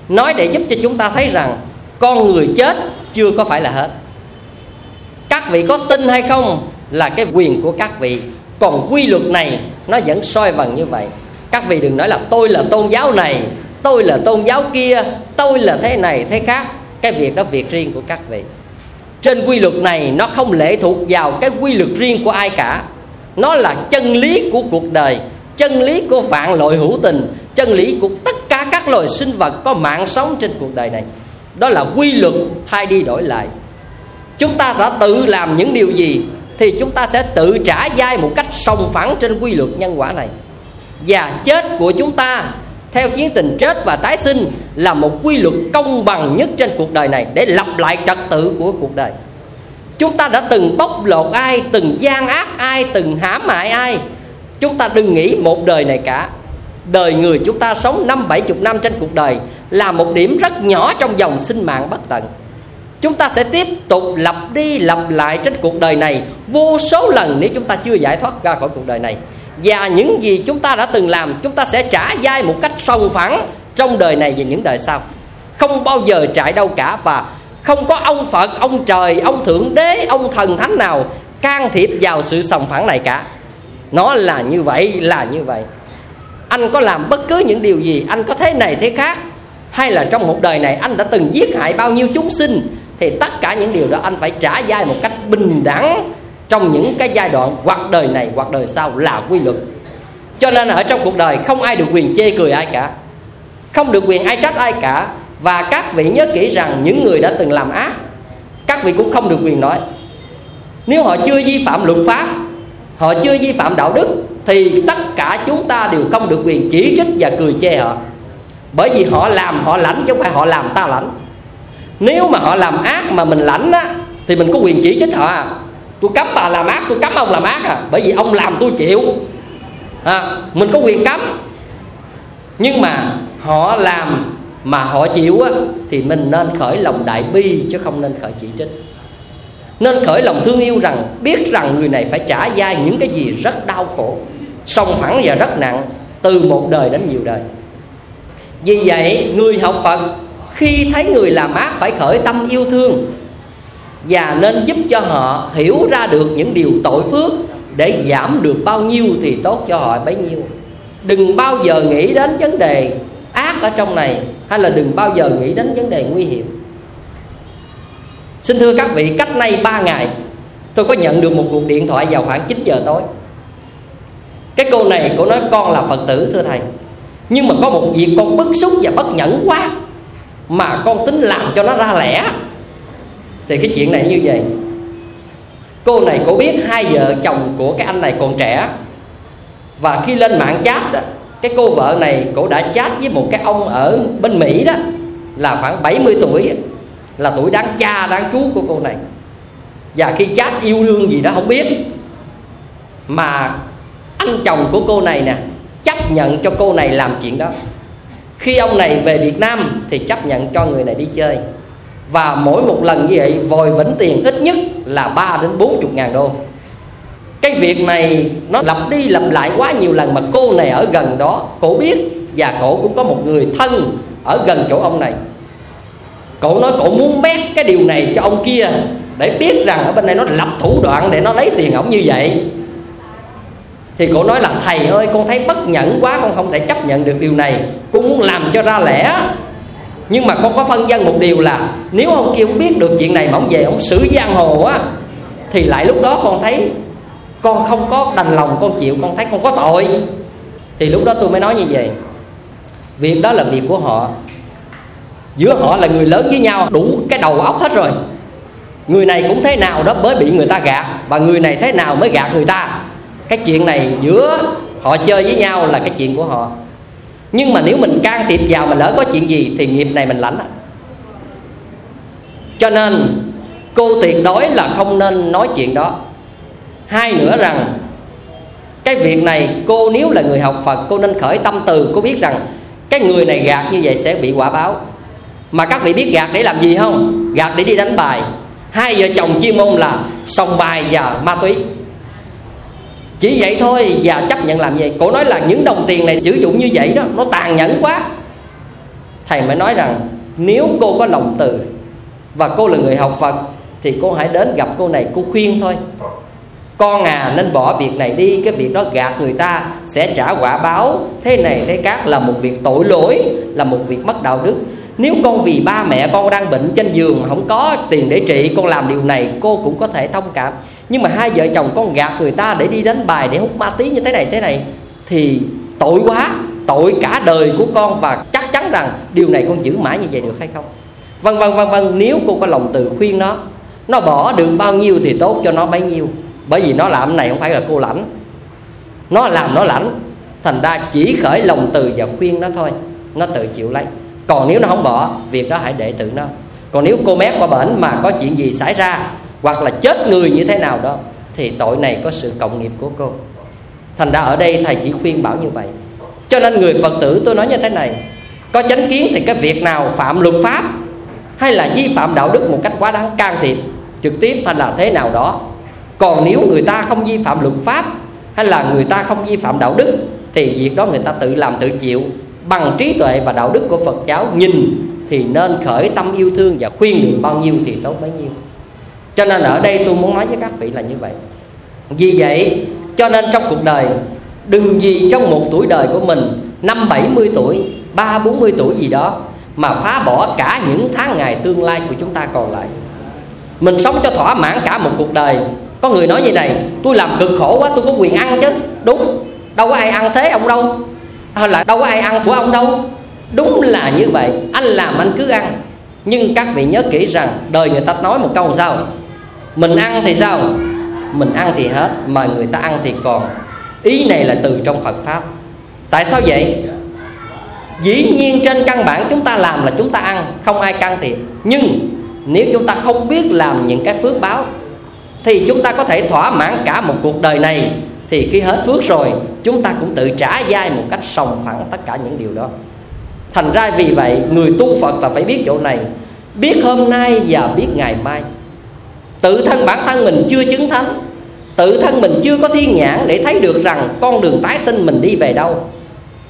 nói để giúp cho chúng ta thấy rằng con người chết chưa có phải là hết các vị có tin hay không là cái quyền của các vị. Còn quy luật này, nó vẫn soi vần như vậy. Các vị đừng nói là tôi là tôn giáo này, tôi là tôn giáo kia, tôi là thế này, thế khác. Cái việc đó việc riêng của các vị. Trên quy luật này, nó không lệ thuộc vào cái quy luật riêng của ai cả. Nó là chân lý của cuộc đời, chân lý của vạn loại hữu tình, chân lý của tất cả các loài sinh vật có mạng sống trên cuộc đời này. Đó là quy luật thay đi đổi lại chúng ta đã tự làm những điều gì thì chúng ta sẽ tự trả dai một cách sòng phẳng trên quy luật nhân quả này. Và chết của chúng ta, theo chiến tình chết và tái sinh, là một quy luật công bằng nhất trên cuộc đời này để lập lại trật tự của cuộc đời. Chúng ta đã từng bóc lột ai, từng gian ác ai, từng hãm hại ai. Chúng ta đừng nghĩ một đời này cả. Đời người chúng ta sống năm bảy chục năm trên cuộc đời là một điểm rất nhỏ trong dòng sinh mạng bất tận chúng ta sẽ tiếp tục lặp đi lặp lại trên cuộc đời này vô số lần nếu chúng ta chưa giải thoát ra khỏi cuộc đời này. Và những gì chúng ta đã từng làm, chúng ta sẽ trả dai một cách sòng phẳng trong đời này và những đời sau. Không bao giờ chạy đâu cả và không có ông phật, ông trời, ông thượng đế, ông thần thánh nào can thiệp vào sự sòng phẳng này cả. Nó là như vậy, là như vậy. Anh có làm bất cứ những điều gì, anh có thế này thế khác, hay là trong một đời này anh đã từng giết hại bao nhiêu chúng sinh thì tất cả những điều đó anh phải trả dai một cách bình đẳng trong những cái giai đoạn hoặc đời này hoặc đời sau là quy luật. Cho nên ở trong cuộc đời không ai được quyền chê cười ai cả, không được quyền ai trách ai cả. Và các vị nhớ kỹ rằng những người đã từng làm ác, các vị cũng không được quyền nói. Nếu họ chưa vi phạm luật pháp, họ chưa vi phạm đạo đức, thì tất cả chúng ta đều không được quyền chỉ trích và cười chê họ. Bởi vì họ làm, họ lãnh chứ không phải họ làm ta lãnh nếu mà họ làm ác mà mình lãnh á thì mình có quyền chỉ trích họ à? Tôi cấm bà làm ác tôi cấm ông làm ác à? Bởi vì ông làm tôi chịu. À, mình có quyền cấm. Nhưng mà họ làm mà họ chịu á thì mình nên khởi lòng đại bi chứ không nên khởi chỉ trích. Nên khởi lòng thương yêu rằng biết rằng người này phải trả dai những cái gì rất đau khổ song phẳng và rất nặng từ một đời đến nhiều đời. Vì vậy người học phật khi thấy người làm ác phải khởi tâm yêu thương và nên giúp cho họ hiểu ra được những điều tội phước để giảm được bao nhiêu thì tốt cho họ bấy nhiêu. Đừng bao giờ nghĩ đến vấn đề ác ở trong này hay là đừng bao giờ nghĩ đến vấn đề nguy hiểm. Xin thưa các vị, cách nay 3 ngày, tôi có nhận được một cuộc điện thoại vào khoảng 9 giờ tối. Cái cô này cô nói, con là phật tử, thưa thầy, nhưng mà có một việc con bức xúc và bất nhẫn quá mà con tính làm cho nó ra lẽ. Thì cái chuyện này như vậy. Cô này cũng biết hai vợ chồng của cái anh này còn trẻ. Và khi lên mạng chat đó cái cô vợ này cổ đã chat với một cái ông ở bên mỹ đó, là khoảng 70 tuổi. Là tuổi đáng cha, đáng chú của cô này. Và khi chat yêu đương gì đó không biết. Mà anh chồng của cô này nè, chấp nhận cho cô này làm chuyện đó khi ông này về Việt Nam thì chấp nhận cho người này đi chơi. Và mỗi một lần như vậy, vòi vĩnh tiền ít nhất là 3 đến 40 ngàn đô. Cái việc này nó lặp đi lặp lại quá nhiều lần mà cô này ở gần đó, cổ biết và cổ cũng có một người thân ở gần chỗ ông này. Cổ nói cổ muốn bét cái điều này cho ông kia để biết rằng ở bên đây nó lập thủ đoạn để nó lấy tiền ổng như vậy thì cổ nói là, thầy ơi, con thấy bất nhẫn quá, con không thể chấp nhận được điều này. Cũng muốn làm cho ra lẽ. Nhưng mà con có phân dân một điều là, nếu ông kia không biết được chuyện này mà ông về ông xử giang hồ á, thì lại lúc đó con thấy con không có đành lòng, con chịu, con thấy con có tội. Thì lúc đó tôi mới nói như vậy. Việc đó là việc của họ. Giữa họ là người lớn với nhau, đủ cái đầu óc hết rồi. Người này cũng thế nào đó mới bị người ta gạt, và người này thế nào mới gạt người ta cái chuyện này giữa họ chơi với nhau là cái chuyện của họ. Nhưng mà nếu mình can thiệp vào mà lỡ có chuyện gì thì nghiệp này mình lãnh cho nên, cô tuyệt đối là không nên nói chuyện đó. Hai nữa rằng, cái việc này cô nếu là người học phật, cô nên khởi tâm từ. Cô biết rằng cái người này gạt như vậy sẽ bị quả báo. Mà các vị biết gạt để làm gì không? Gạt để đi đánh bài. Hai vợ chồng chuyên môn là sòng bài và ma túy chỉ vậy thôi và chấp nhận làm vậy. Cổ nói là những đồng tiền này sử dụng như vậy đó, nó tàn nhẫn quá. Thầy mới nói rằng, nếu cô có lòng từ và cô là người học phật, thì cô hãy đến gặp cô này, cô khuyên thôi. Con à nên bỏ việc này đi, cái việc đó gạt người ta sẽ trả quả báo. Thế này, thế khác là một việc tội lỗi, là một việc mất đạo đức. Nếu con vì ba mẹ con đang bệnh trên giường, không có tiền để trị, con làm điều này, cô cũng có thể thông cảm nhưng mà hai vợ chồng con gạt người ta để đi đánh bài, để hút ma tí như thế này thế này, thì tội quá, tội cả đời của con và chắc chắn rằng điều này con giữ mãi như vậy được hay không? Vân vân vân vân, nếu cô có lòng từ khuyên nó nó bỏ được bao nhiêu thì tốt cho nó bấy nhiêu. Bởi vì nó làm này không phải là cô lãnh. Nó làm nó lãnh, thành ra chỉ khởi lòng từ và khuyên nó thôi. Nó tự chịu lấy. Còn nếu nó không bỏ, việc đó hãy để tự nó. Còn nếu cô mét qua bển mà có chuyện gì xảy ra hoặc là chết người như thế nào đó, thì tội này có sự cộng nghiệp của cô. Thành ra ở đây thầy chỉ khuyên bảo như vậy. Cho nên người phật tử, tôi nói như thế này, có chánh kiến thì cái việc nào phạm luật pháp hay là vi phạm đạo đức một cách quá đáng can thiệp, trực tiếp hay là thế nào đó. Còn nếu người ta không vi phạm luật pháp hay là người ta không vi phạm đạo đức, thì việc đó người ta tự làm tự chịu. Bằng trí tuệ và đạo đức của phật giáo nhìn thì nên khởi tâm yêu thương và khuyên được bao nhiêu thì tốt bấy nhiêu cho nên ở đây tôi muốn nói với các vị là như vậy. Vì vậy, cho nên trong cuộc đời, đừng gì trong một tuổi đời của mình, năm bảy mươi tuổi, ba bốn mươi tuổi gì đó, mà phá bỏ cả những tháng ngày tương lai của chúng ta còn lại. Mình sống cho thỏa mãn cả một cuộc đời. Có người nói như này, tôi làm cực khổ quá, tôi có quyền ăn chứ. Đúng. Đâu có ai ăn thế ông đâu. Hay là đâu có ai ăn của ông đâu. Đúng là như vậy. Anh làm, anh cứ ăn. Nhưng các vị nhớ kỹ rằng, đời người ta nói một câu sao? Mình ăn thì sao? Mình ăn thì hết, mà người ta ăn thì còn. Ý này là từ trong phật pháp. Tại sao vậy? Dĩ nhiên trên căn bản chúng ta làm là chúng ta ăn, không ai can thiệp. Nhưng nếu chúng ta không biết làm những cái phước báo, thì chúng ta có thể thỏa mãn cả một cuộc đời này. Thì khi hết phước rồi, chúng ta cũng tự trả dai một cách sòng phẳng tất cả những điều đó. Thành ra vì vậy, người tu phật là phải biết chỗ này. Biết hôm nay và biết ngày mai tự thân bản thân mình chưa chứng thánh, tự thân mình chưa có thiên nhãn để thấy được rằng con đường tái sinh mình đi về đâu.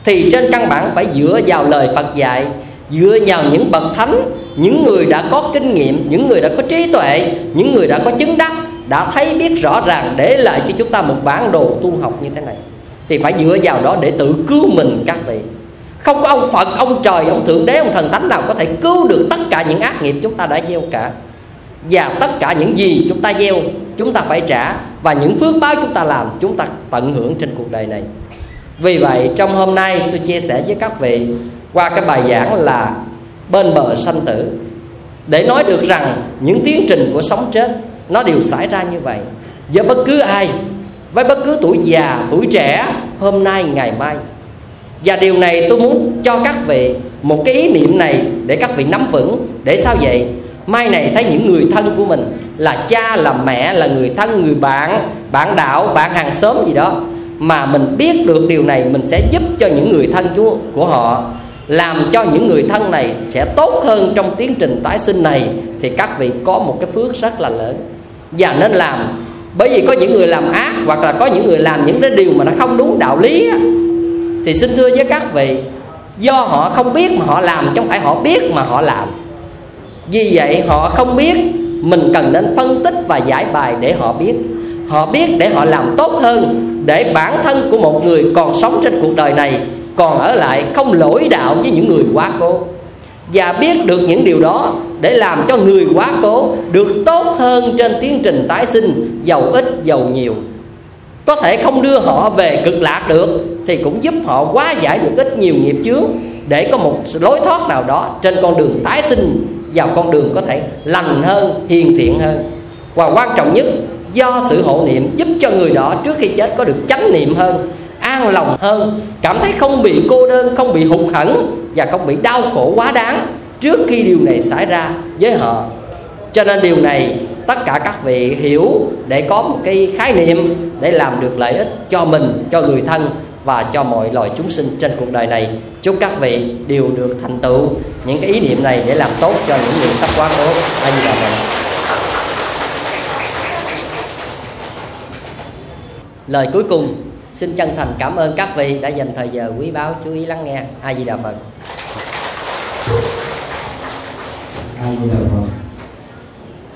Thì trên căn bản phải dựa vào lời phật dạy, dựa vào những bậc thánh, những người đã có kinh nghiệm, những người đã có trí tuệ, những người đã có chứng đắc, đã thấy biết rõ ràng để lại cho chúng ta một bản đồ tu học như thế này. Thì phải dựa vào đó để tự cứu mình các vị. Không có ông phật, ông trời, ông thượng đế, ông thần thánh nào có thể cứu được tất cả những ác nghiệp chúng ta đã gieo cả và tất cả những gì chúng ta gieo, chúng ta phải trả. Và những phước báo chúng ta làm, chúng ta tận hưởng trên cuộc đời này. Vì vậy, trong hôm nay tôi chia sẻ với các vị qua cái bài giảng là bên bờ sanh tử. Để nói được rằng những tiến trình của sống chết, nó đều xảy ra như vậy. Với bất cứ ai, với bất cứ tuổi già, tuổi trẻ, hôm nay, ngày mai. Và điều này tôi muốn cho các vị một cái ý niệm này để các vị nắm vững. Để sao vậy? Mai này thấy những người thân của mình là cha, là mẹ, là người thân, người bạn bạn đạo, bạn hàng xóm gì đó, mà mình biết được điều này, mình sẽ giúp cho những người thân chúa của họ, làm cho những người thân này sẽ tốt hơn trong tiến trình tái sinh này, thì các vị có một cái phước rất là lớn. Và nên làm, bởi vì có những người làm ác, hoặc là có những người làm những cái điều mà nó không đúng đạo lý thì xin thưa với các vị, do họ không biết mà họ làm, chứ không phải họ biết mà họ làm vì vậy, họ không biết mình cần nên phân tích và giải bài để họ biết. Họ biết để họ làm tốt hơn, để bản thân của một người còn sống trên cuộc đời này, còn ở lại không lỗi đạo với những người quá cố. Và biết được những điều đó để làm cho người quá cố được tốt hơn trên tiến trình tái sinh, giàu ít, giàu nhiều. Có thể không đưa họ về cực lạc được, thì cũng giúp họ quá giải được ít nhiều nghiệp chướng để có một lối thoát nào đó trên con đường tái sinh vào con đường có thể lành hơn, hiền thiện hơn. Và quan trọng nhất, do sự hộ niệm giúp cho người đó trước khi chết có được chánh niệm hơn, an lòng hơn, cảm thấy không bị cô đơn, không bị hụt hẫng và không bị đau khổ quá đáng trước khi điều này xảy ra với họ. Cho nên điều này tất cả các vị hiểu để có một cái khái niệm để làm được lợi ích cho mình, cho người thân và cho mọi loài chúng sinh trên cuộc đời này. Chúc các vị đều được thành tựu. Những cái ý niệm này để làm tốt cho những người sắp quá cố a di đà phật. Lời cuối cùng, xin chân thành cảm ơn các vị đã dành thời giờ quý báu chú ý lắng nghe a di đà phật. A di đà phật.